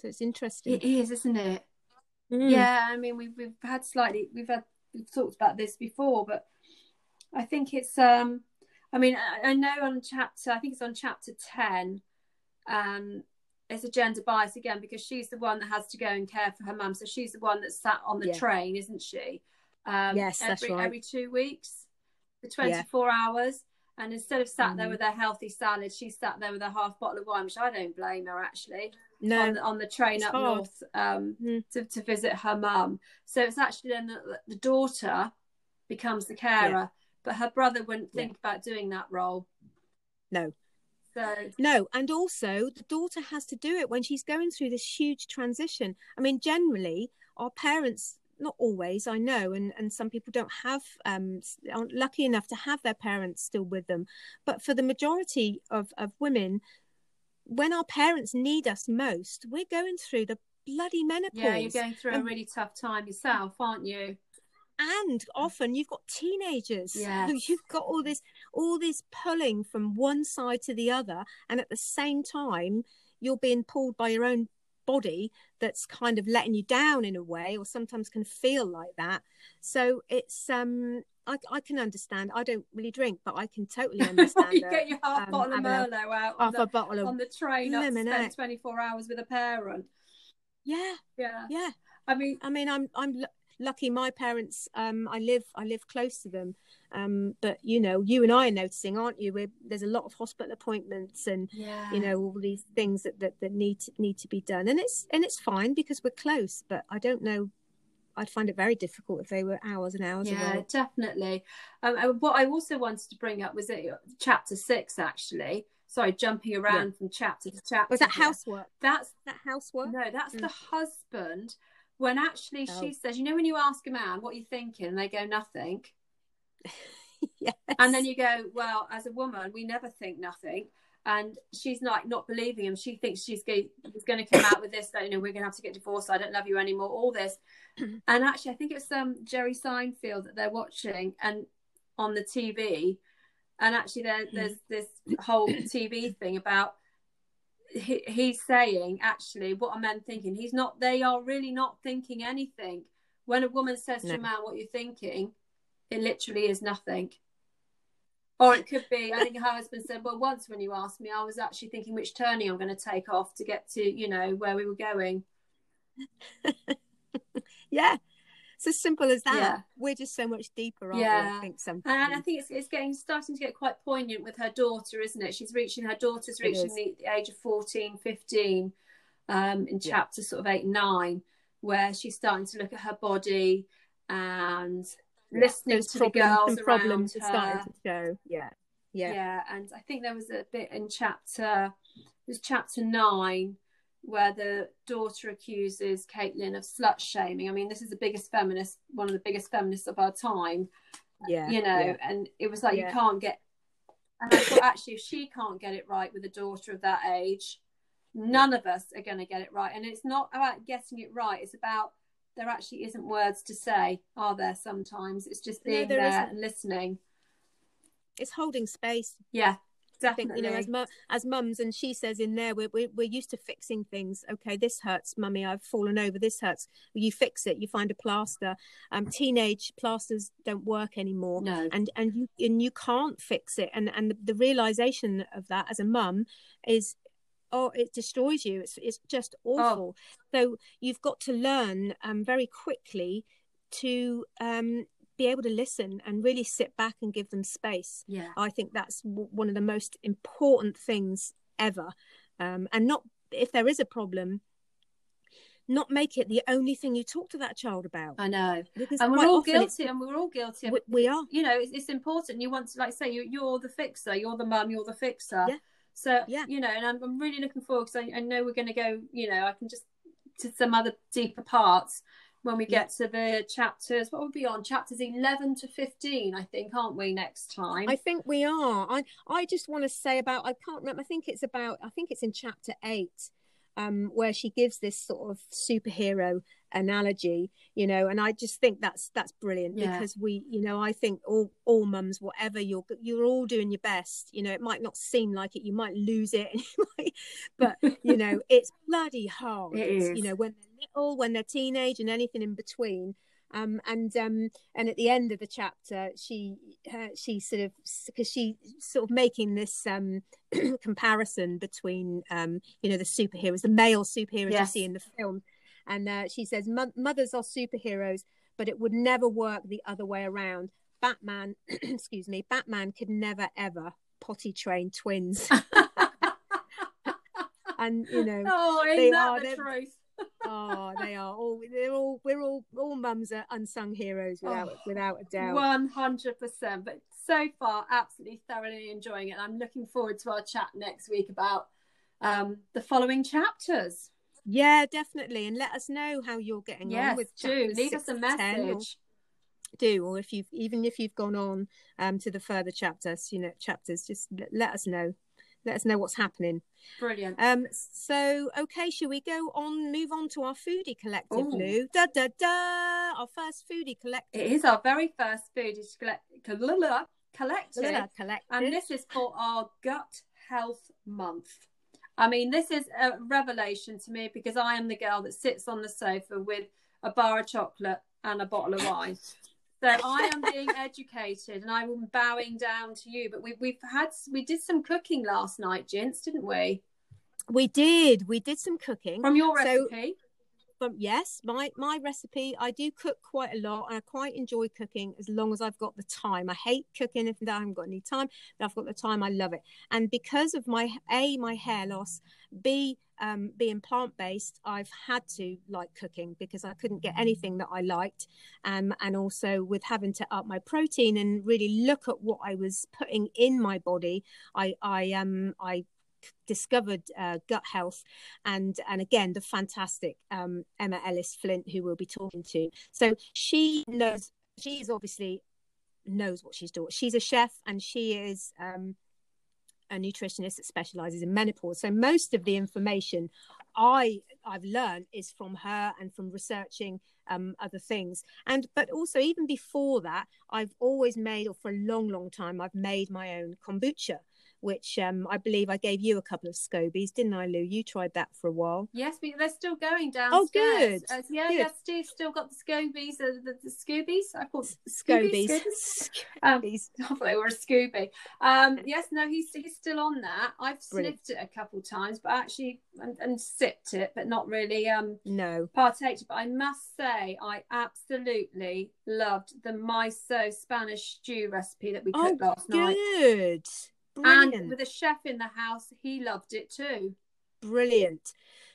So it's interesting. It is, isn't it? Mm. Yeah. I mean, we've we've had slightly we've had we've talked about this before, but I think it's um. I mean, I, I know on chapter I think it's on chapter ten. Um, it's a gender bias again because she's the one that has to go and care for her mum. So she's the one that sat on the Yeah. train, isn't she? Um, Yes, every, right. Every two weeks, for 24 hours. And instead of sat there Mhm. with her healthy salad, she sat there with a half bottle of wine, which I don't blame her actually, No, on, the, on the train up hard. north um, Mm. to, to visit her mum. So it's actually then that the daughter becomes the carer, but her brother wouldn't Yeah. think about doing that role. no, So no. And also, the daughter has to do it when she's going through this huge transition. I mean, generally, our parents, not always, I know, and, and some people don't have, um, aren't lucky enough to have their parents still with them. But for the majority of, of women, when our parents need us most, we're going through the bloody menopause. yeah, you're going through a really tough time yourself, aren't you? And often you've got teenagers Yes. who you've got all this all this pulling from one side to the other and at the same time you're being pulled by your own body that's kind of letting you down in a way or sometimes can feel like that so it's um I, I can understand. I don't really drink, but I can totally understand. you get your half um, bottle of Merlot out on half the, a bottle of on the train up spend 24 hours with a parent. yeah, Yeah. yeah. I mean, I mean, I'm I'm lucky. My parents, um, I live I live close to them, um, but you know, you and I are noticing, aren't you? We're, there's a lot of hospital appointments and yeah. you know all these things that, that that need to, need to be done, and it's and it's fine because we're close. But I don't know. I'd find it very difficult if they were hours and hours yeah, away. definitely. Um, what I also wanted to bring up was it chapter six, actually. Sorry, jumping around from chapter to chapter. Was that housework? That's That housework? no, that's Mm. the husband. When actually Oh. she says, you know, when you ask a man what you're thinking, and they go nothing, yes. and then you go, well, as a woman, we never think nothing. And she's like not believing him. She thinks she's going, he's going to come out with this that you know we're going to have to get divorced. I don't love you anymore. All this, and actually, I think it's um Jerry Seinfeld that they're watching and on the TV, and actually there, there's this whole TV thing about he, he's saying actually what are men thinking. He's not they are really not thinking anything. When a woman says to a man what you're thinking? it literally is nothing. Or it could be i think her husband said well once when you asked me i was actually thinking which turning i'm going to take off to get to you know where we were going. Yeah it's as simple as that. Yeah. We're just so much deeper, aren't yeah. we? I think sometimes. And I think it's, it's getting starting to get quite poignant with her daughter, isn't it? She's reaching her daughter's reaching the, the, age of 14, 15, um, in chapter sort of eight, nine, where she's starting to look at her body and listening Those to the girls around problems her. starting to show. Yeah. Yeah. Yeah. And I think there was a bit in chapter it was chapter nine where the daughter accuses Caitlin of slut shaming. I mean, this is the biggest feminist, one of the biggest feminists of our time. Yeah. You know, yeah. and it was like, yeah. you can't get. And I thought, actually, if she can't get it right with a daughter of that age, none of us are going to get it right. And it's not about getting it right, it's about there actually isn't words to say, are there sometimes? It's just being no, there, there and listening. It's holding space. Yeah. Definitely. I think you know, as mu- as mums, and she says in there, we're, we're we're used to fixing things. Okay, this hurts, mummy. I've fallen over. This hurts. You fix it. You find a plaster. Um, teenage plasters don't work anymore. No. And and you and you can't fix it. And and the, the realization of that as a mum is oh it destroys you it's it's just oh. awful oh. so you've got to learn um very quickly to um be able to listen and really sit back and give them space. Yeah, I think that's w- one of the most important things ever. Um, and not if there is a problem, not make it the only thing you talk to that child about. I know, because and we're all guilty, and we're all guilty. We, we, are. You know, it's, it's, important. You want to, like, say, you, you're the fixer. You're the mum. You're the fixer. Yeah. So yeah, you know, and I'm, I'm really looking forward because I, I know we're going to go. You know, I can just to some other deeper parts when we get to the chapters what would be on chapters 11 to 15 i think aren't we next time i think we are i i just want to say about i can't remember i think it's about i think it's in chapter 8 um, where she gives this sort of superhero analogy you know and i just think that's that's brilliant yeah. because we you know i think all all mums whatever you're you're all doing your best you know it might not seem like it you might lose it but you know it's bloody hard it is. you know when little when they're teenage and anything in between um, and um, and at the end of the chapter, she uh, she sort of because she sort of making this um, comparison between um, you know the superheroes, the male superheroes yes. you see in the film, and uh, she says mothers are superheroes, but it would never work the other way around. Batman, excuse me, Batman could never ever potty train twins. and you know, oh, they are the truth? Oh, they are all. They're all. We're all. All mums are unsung heroes without oh, without a doubt. One hundred percent. But so far, absolutely thoroughly enjoying it. I'm looking forward to our chat next week about um, the following chapters. Yeah, definitely, and let us know how you're getting yes, on with. do leave us a message. do or if you've even if you've gone on um to the further chapters you know chapters just let us know let us know what's happening. Brilliant. Um. So, okay, shall we go on? Move on to our foodie collective, Ooh. Lou. Da da da. Our first foodie collective. It is our very first foodie collective. collective. And this is for our gut health month. I mean, this is a revelation to me because I am the girl that sits on the sofa with a bar of chocolate and a bottle of wine. So I am being educated and I'm bowing down to you. But we, we've had, we did some cooking last night, gents, didn't we? We did. We did some cooking. From your recipe? So, from, yes, my, my recipe, I do cook quite a lot and I quite enjoy cooking as long as I've got the time. I hate cooking if I haven't got any time, but I've got the time, I love it. And because of my, A, my hair loss, B, um, being plant based, I've had to like cooking because I couldn't get anything that I liked. Um, and also with having to up my protein and really look at what I was putting in my body, I, I, um, I discovered uh, gut health and and again the fantastic um, Emma Ellice-Flint who we'll be talking to. So she knows she's obviously knows what she's doing. She's a chef and she is um, a nutritionist that specializes in menopause. So most of the information I I've learned is from her and from researching um, other things. And but also even before that, I've always made, or for a long, long time, I've made my own kombucha, which um, I believe I gave you a couple of scobies, didn't I, Lou? You tried that for a while. Yes, we, they're still going downstairs. Oh, good. Uh, yeah, Good. yeah. Steve still got the scobies, uh, the, the scoobies. I call Scobies. Scoobies. Um, Scobies. I thought they were a Scooby. Um, yes, no, he's he's still on that. I've Brilliant. sniffed it a couple of times, but actually and, and sipped it, but not really um No. partaked. But I must say, I absolutely loved the miso Spanish stew recipe that we Oh, cooked last night. good. Brilliant. And with a chef in the house, he loved it too. Brilliant.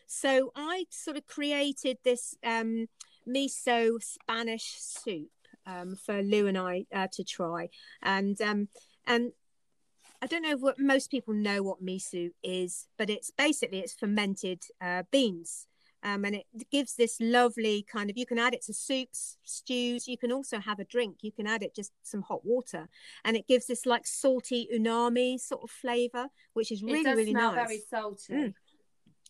So I sort of created this um, miso Spanish soup um, for Lou and I uh, to try, and um, and I don't know what most people know what miso is, but it's basically it's fermented uh, beans. Um, and it gives this lovely kind of you can add it to soups stews you can also have a drink you can add it just some hot water and it gives this like salty umami sort of flavor which is really it does really smell nice very salty. Mm.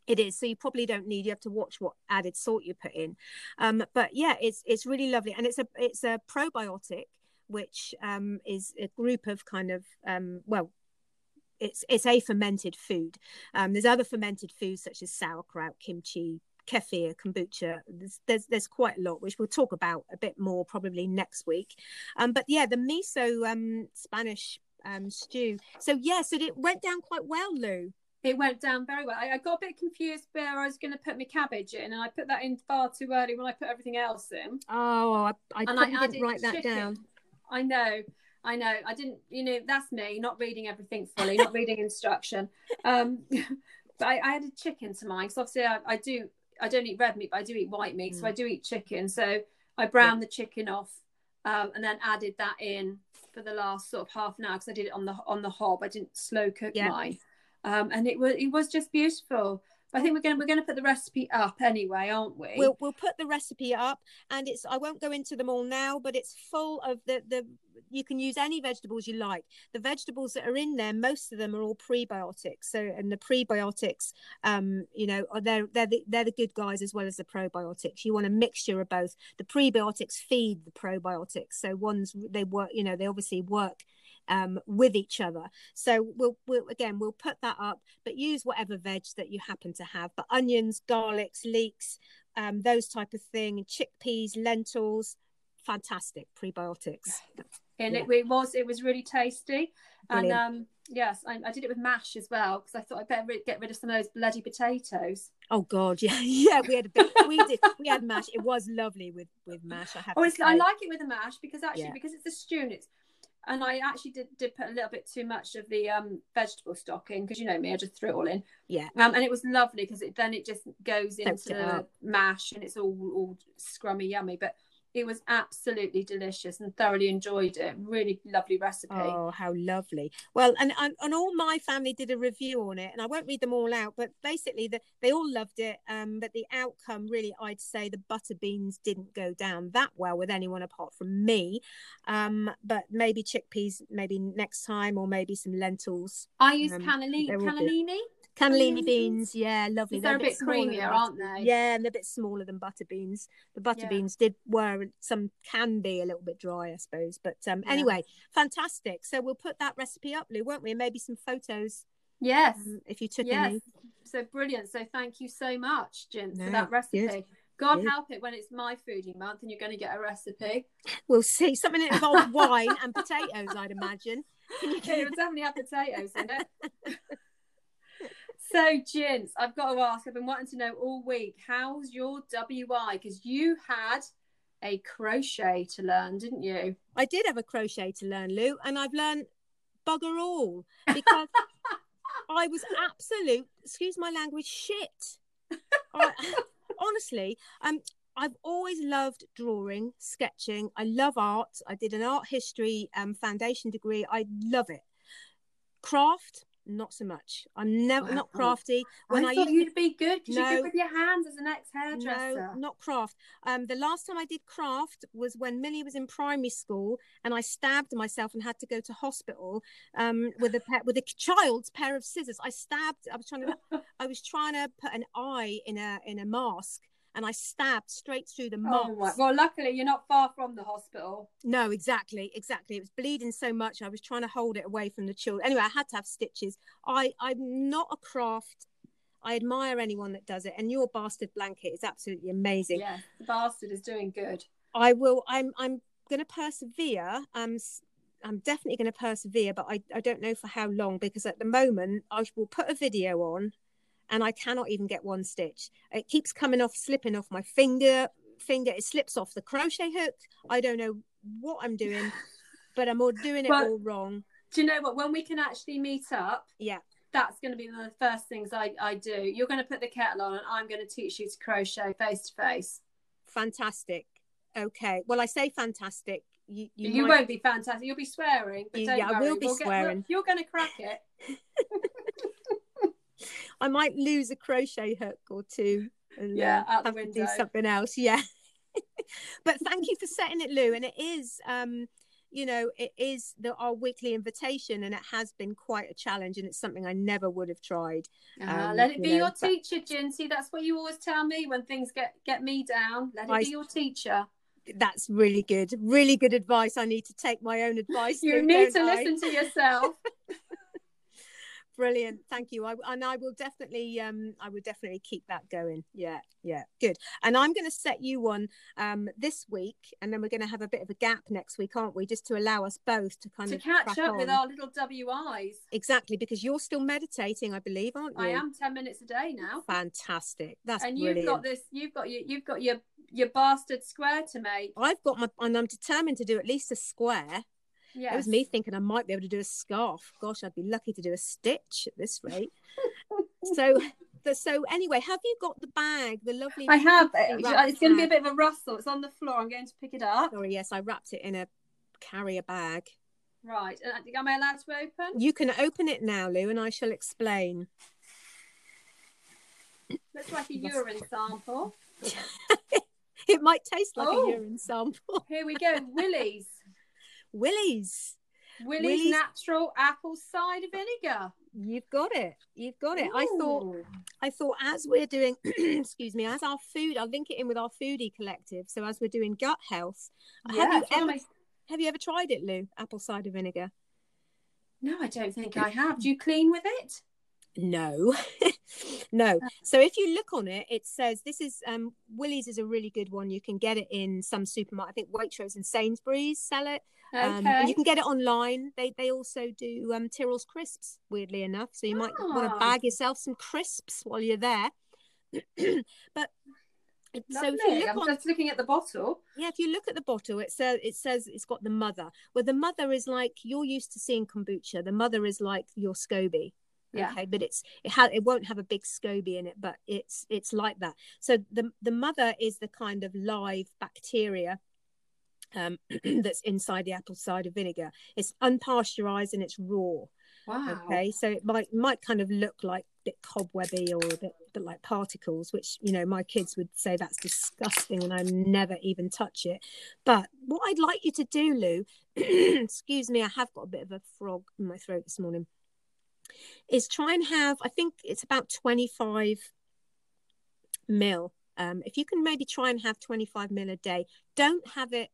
it is so you probably don't need you have to watch what added salt you put in um but yeah it's it's really lovely and it's a it's a probiotic which um is a group of kind of um well it's it's a fermented food um there's other fermented foods such as sauerkraut kimchi kefir kombucha there's, there's there's quite a lot which we'll talk about a bit more probably next week um but yeah the miso um spanish um stew so yeah so it went down quite well lou It went down very well. I, I got a bit confused where I was going to put my cabbage in, and I put that in far too early when I put everything else in. oh i, I probably I didn't write that chicken. down I know, I know. I didn't, you know, that's me not reading everything fully, not reading instruction. Um, but I, I added chicken to mine because obviously I, I do. I don't eat red meat, but I do eat white meat, so Mm. I do eat chicken. So I browned the chicken off, um, and then added that in for the last sort of half an hour because I did it on the on the hob. I didn't slow cook Yeah. mine, um, and it was it was just beautiful. I think we're gonna we're gonna put the recipe up anyway, aren't we? We'll we'll put the recipe up, and it's I won't go into them all now, but it's full of the the. You can use any vegetables you like. The vegetables that are in there, most of them are all prebiotics. So, and the prebiotics, um, you know, are they're they're the, they're the good guys as well as the probiotics. You want a mixture of both. The prebiotics feed the probiotics, so ones they work. You know, they obviously work um, with each other. So we'll, we'll again we'll put that up, but use whatever veg that you happen to have. But onions, garlics, leeks, um, those type of thing, chickpeas, lentils, fantastic prebiotics. and Yeah. it, it was it was really tasty and um yes I, I did it with mash as well because i thought i'd better ri- get rid of some of those bloody potatoes Oh God, yeah, yeah. We had a bit. We did. We had mash. It was lovely with with mash. I have. oh i like it with the mash because actually Yeah. because it's a stew and it's and i actually did, did put a little bit too much of the um vegetable stock in because you know me i just threw it all in. Yeah. um, and it was lovely because it then it just goes into the mash and it's all all scrummy yummy. But it was absolutely delicious and thoroughly enjoyed it really lovely recipe Oh, how lovely! Well, and, and and all my family did a review on it, and I won't read them all out, but basically, the, they all loved it. Um, but the outcome, really, I'd say the butter beans didn't go down that well with anyone apart from me. Um, but maybe chickpeas, maybe next time, or maybe some lentils, i use Um, cannellini cannellini cannellini beans. Yeah, lovely. they're a bit than creamier aren't they Yeah, and they're a bit smaller than butter beans. The butter Yeah. beans did were some can be a little bit dry, I suppose. But um, Yeah. anyway, fantastic. So we'll put that recipe up, Lou, won't we? Maybe some photos yes um, if you took yes any. so brilliant so thank you so much Jim No, for that recipe good, god good. help it when it's my foodie month and you're going to get a recipe We'll see something that involves wine and potatoes, I'd imagine. Can you it will definitely have potatoes in it so gents i've got to ask i've been wanting to know all week how's your wi because you had a crochet to learn didn't you I did have a crochet to learn, Lou, and I've learned bugger all because I was absolute, excuse my language, shit. I, honestly, um, I've always loved drawing, sketching. I love art. I did an art history um, foundation degree. I love it. Craft, not so much. I'm never not crafty. When i, I, thought used you'd be good because you're good with your hands as an ex-hairdresser no, not craft. Um, the last time I did craft was when Millie was in primary school, and I stabbed myself and had to go to hospital um, with a pa- with a child's pair of scissors. I stabbed. I was trying to. I was trying to put an eye in a in a mask, and I stabbed straight through the Oh moss. my. Well, luckily you're not far from the hospital. No, exactly, exactly. It was bleeding so much. I was trying to hold it away from the children. Anyway, I had to have stitches. I, I'm not a craft. I admire anyone that does it, and your bastard blanket is absolutely amazing. Yeah, the bastard is doing good. I will. I'm. I'm going to persevere. Um, I'm definitely going to persevere, but I, I don't know for how long because at the moment I will put a video on, and I cannot even get one stitch. It keeps coming off, slipping off my finger. Finger. It slips off the crochet hook. I don't know what I'm doing, but I'm all doing it Well- all wrong. Do you know what? When we can actually meet up, Yeah. that's going to be one of the first things I, I do. You're going to put the kettle on, and I'm going to teach you to crochet face to face. Fantastic. Okay. Well, I say fantastic. You, you, You, might- won't be fantastic. You'll be swearing, but don't yeah, I will be We'll swearing. we'll- you're going to crack it. I might lose a crochet hook or two. And, Yeah, uh, out the have to do something else. Yeah. but thank you for setting it, Lou. And it is, um, you know, it is the, our weekly invitation, and it has been quite a challenge, and it's something I never would have tried. Ah, Um, let it you be know, your but- teacher, Jinsey. That's what you always tell me when things get get me down. Let it I- be your teacher. That's really good, really good advice. I need to take my own advice. You need to I? listen to yourself. Brilliant, thank you. I, and I will definitely, um, I will definitely keep that going. Yeah, yeah, good. And I'm going to set you one um this week, and then we're going to have a bit of a gap next week, aren't we? Just to allow us both to kind to of catch up with our little WIs. exactly because you're still meditating, I believe, aren't you? I am ten minutes a day now, Fantastic. That's and brilliant. you've got this. You've got your you've got your your bastard square to make. I've got my, and I'm determined to do at least a square. Yes. It was me thinking I might be able to do a scarf. Gosh, I'd be lucky to do a stitch at this rate. so, the, so anyway, have you got the bag? The lovely. I have. It- It's going to be a bit of a rustle. It's on the floor. I'm going to pick it up. Sorry, yes, I wrapped it in a carrier bag. Right. Uh, am I allowed to open? You can open it now, Lou, and I shall explain. Looks like a urine sample. It might taste like Oh. a urine sample. Here we go. Willie's. Willie's, Willie's, Willie's- natural apple cider vinegar. you've got it. You've got it. I thought I thought as we're doing, excuse me, as our food, I'll link it in with our foodie collective. So as we're doing gut health, have you it's one of ever my- have you ever tried it, Lou? Apple cider vinegar? No, I don't think I have. Do you clean with it? No, no. So if you look on it, it says this is um Willie's is a really good one. You can get it in some supermarket. I think Waitrose and Sainsbury's sell it. Um, Okay. and you can get it online. They they also do um, Tyrrell's crisps. Weirdly enough, so you might want to Ah. bag yourself some crisps while you're there. but so if you look I'm on, just looking at the bottle. yeah, if you look at the bottle, it says it says it's got the mother. Well, the mother is like you're used to seeing kombucha. The mother is like your SCOBY. Yeah. Okay, but it's it ha- it won't have a big SCOBY in it, but it's it's like that. So the the mother is the kind of live bacteria um, that's inside the apple cider vinegar. It's unpasteurized and it's raw. Wow. Okay, so it might might kind of look like a bit cobwebby or a bit, bit like particles, which you know my kids would say that's disgusting, and I never even touch it. But what I'd like you to do, Lou, excuse me, I have got a bit of a frog in my throat this morning, is try and have I think it's about twenty five mil. Um, if you can maybe try and have twenty five mil a day, don't have it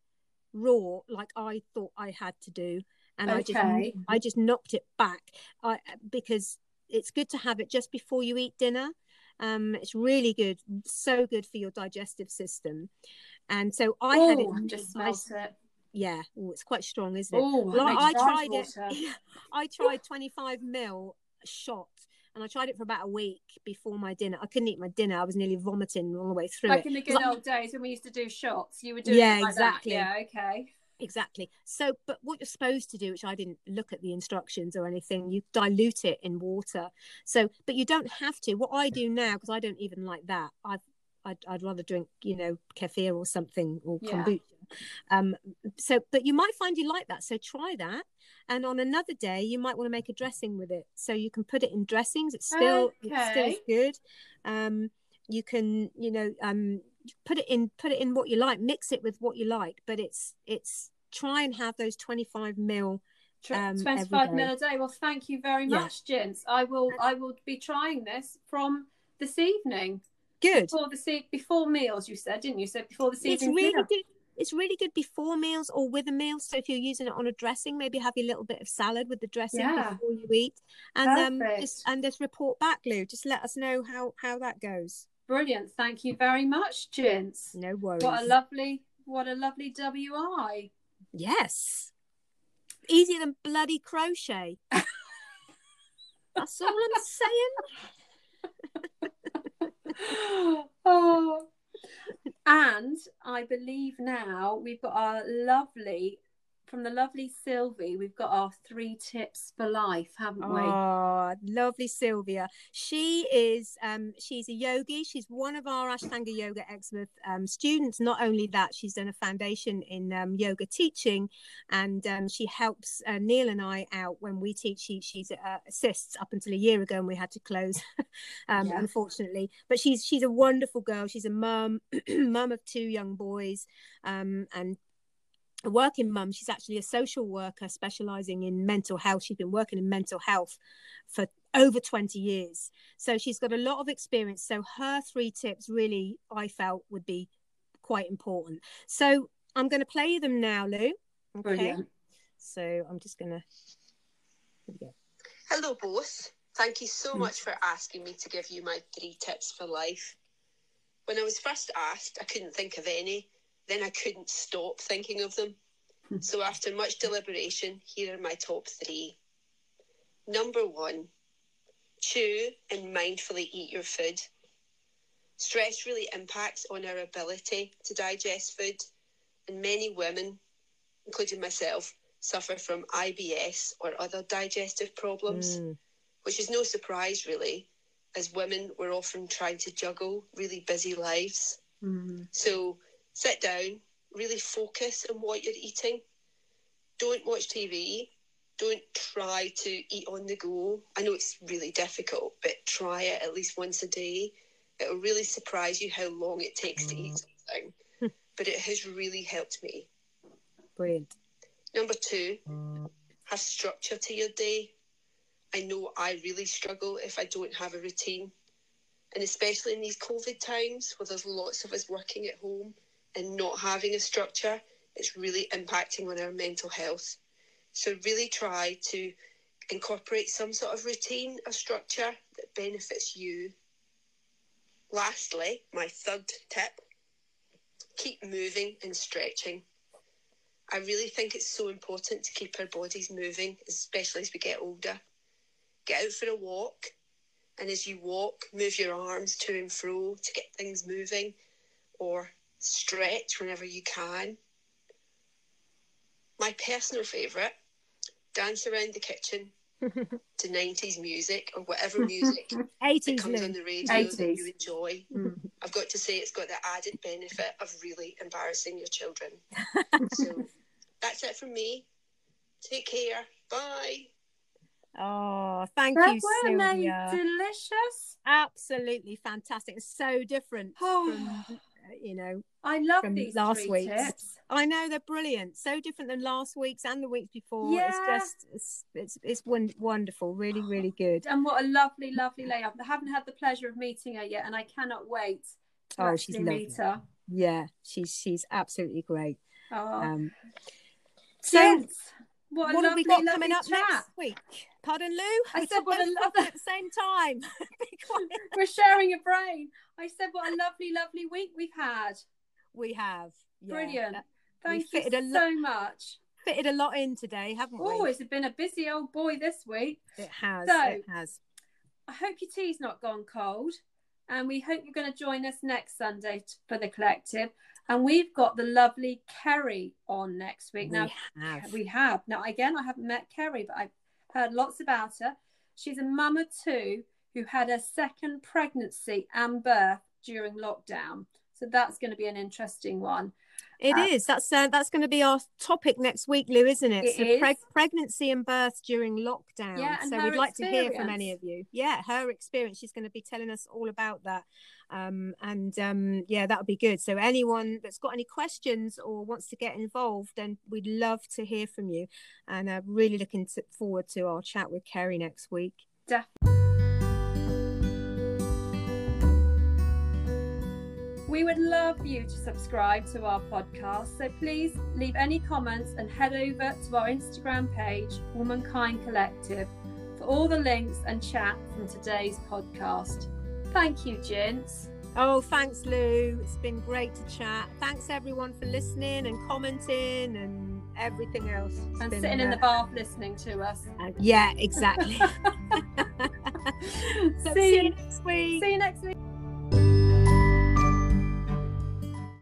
raw like I thought I had to do and I just I just knocked it back I, because it's good to have it just before you eat dinner. Um, it's really good, so good for your digestive system. And so I had it. Oh, just smelt it. Yeah, oh, it's quite strong, isn't it? Oh, Well, I tried water. it. I tried 25 mil shot, and I tried it for about a week before my dinner. I couldn't eat my dinner. I was nearly vomiting all the way through Like it. in the good I- old days when we used to do shots, you were doing Yeah, it like exactly. that. Yeah, okay. Exactly. So, but what you're supposed to do, which I didn't look at the instructions or anything, you dilute it in water. So, but you don't have to. What I do now, because I don't even like that, I've, I'd, I'd rather drink, you know, kefir or something or Yeah. kombucha. Um, so, but you might find you like that. So try that. And on another day, you might want to make a dressing with it. So you can put it in dressings. It's still, it's still good. Um, you can, you know, um, put it in put it in what you like mix it with what you like but it's it's try and have those 25 mil Um, 25 day. mil a day. Well, thank you very Yeah. much, Jinx. I will I will be trying this from this evening. Good. Before the se- before meals, you said, didn't you? So before the season. It's really good. It's really good before meals or with a meal. So if you're using it on a dressing, maybe have a little bit of salad with the dressing Yeah. before you eat, and um, just, and just report back, Lou. Just let us know how how that goes. Brilliant. Thank you very much, Jinx. No worries. What a lovely, what a lovely WI. yes, easier than bloody crochet. That's all I'm saying. oh. And I believe now we've got our lovely, from the lovely Sylvie, we've got our three tips for life, haven't we? Oh, lovely Sylvia. She is um she's a yogi. She's one of our Ashtanga Yoga Exmouth um, students. Not only that, she's done a foundation in um, yoga teaching, and um, she helps uh, Neil and I out when we teach. She she's uh, assists up until a year ago, and we had to close, um, Yeah. unfortunately. But she's she's a wonderful girl. She's a mum, mum of two young boys, um, and a working mum. She's actually a social worker specializing in mental health. She's been working in mental health for over 20 years. So she's got a lot of experience. So her three tips really, I felt, would be quite important. So I'm going to play them now, Lou. Okay. Brilliant. So I'm just going to. Here we go. Hello, both. Thank you so Mm. much for asking me to give you my three tips for life. When I was first asked, I couldn't think of any. Then I couldn't stop thinking of them. Mm. So, after much deliberation, here are my top three. Number one, chew and mindfully eat your food. Stress really impacts on our ability to digest food, and many women, including myself, suffer from IBS or other digestive problems Mm, which is no surprise really, as women we're often trying to juggle really busy lives. Mm. So sit down, really focus on what you're eating. Don't watch TV. Don't try to eat on the go. I know it's really difficult, but try it at least once a day. It'll really surprise you how long it takes to eat something. Mm. but it has really helped me. brilliant. Number two, have structure to your day. I know I really struggle if I don't have a routine. And especially in these COVID times where there's lots of us working at home and not having a structure, it's really impacting on our mental health. So, really try to incorporate some sort of routine or structure that benefits you. Lastly, my third tip keep moving and stretching. I really think it's so important to keep our bodies moving, especially as we get older. Get out for a walk, and as you walk, move your arms to and fro to get things moving, or stretch whenever you can. My personal favourite dance around the kitchen to 90s music or whatever music that 80s, comes on the radio that you enjoy. Mm. I've got to say, it's got the added benefit of really embarrassing your children. so that's it from me. Take care. Bye. Oh, thank That you, weren't Sylvia. delicious? Absolutely fantastic. It's so different Oh. from, you know, I love these last week's. I know they're brilliant. So different than last week's and the weeks before. It's just it's it's it's won- wonderful. Really, really good. And what a lovely, lovely lady. I haven't had the pleasure of meeting her yet, and I cannot wait to Oh, she's actually meet lovely. her. Yeah, she's she's absolutely great. Oh, Um, so gents, what what have we got coming up chat. next week? Pardon, Lou. I We said what a both lo- at the same time. We're sharing a brain. I said, what a lovely, lovely week we've had. We have yeah, Brilliant. Uh, that- Thank you fitted a lo- so much. fitted a lot in today, haven't we? Oh, it's been a busy old boy this week. It has. So- it has. I hope your tea's not gone cold. And we hope you're going to join us next Sunday for the collective. And we've got the lovely Kerry on next week. We now, have. we have. Now, again, I haven't met Kerry, but I've heard lots about her. She's a mum of two who had a second pregnancy and birth during lockdown. So that's going to be an interesting one. It is. Uh, That's uh, that's going to be our topic next week, Lou, isn't it? It so is. pregnancy and birth during lockdown. Yeah, so we'd like to hear from any of you. Yeah, her experience. She's going to be telling us all about that. Um, and um, yeah, that would be good. So anyone that's got any questions or wants to get involved, then we'd love to hear from you. And uh, really looking to, forward to our chat with Kerry next week. Definitely. We would love you to subscribe to our podcast, so please leave any comments and head over to our Instagram page, Womankind Collective, for all the links and chat from today's podcast. Thank you, Jinx. Oh, thanks, Lou. It's been great to chat. Thanks, everyone, for listening and commenting and everything else. It's And sitting in uh, the bath listening to us. uh, yeah, exactly. So see, see you next week. see you next week.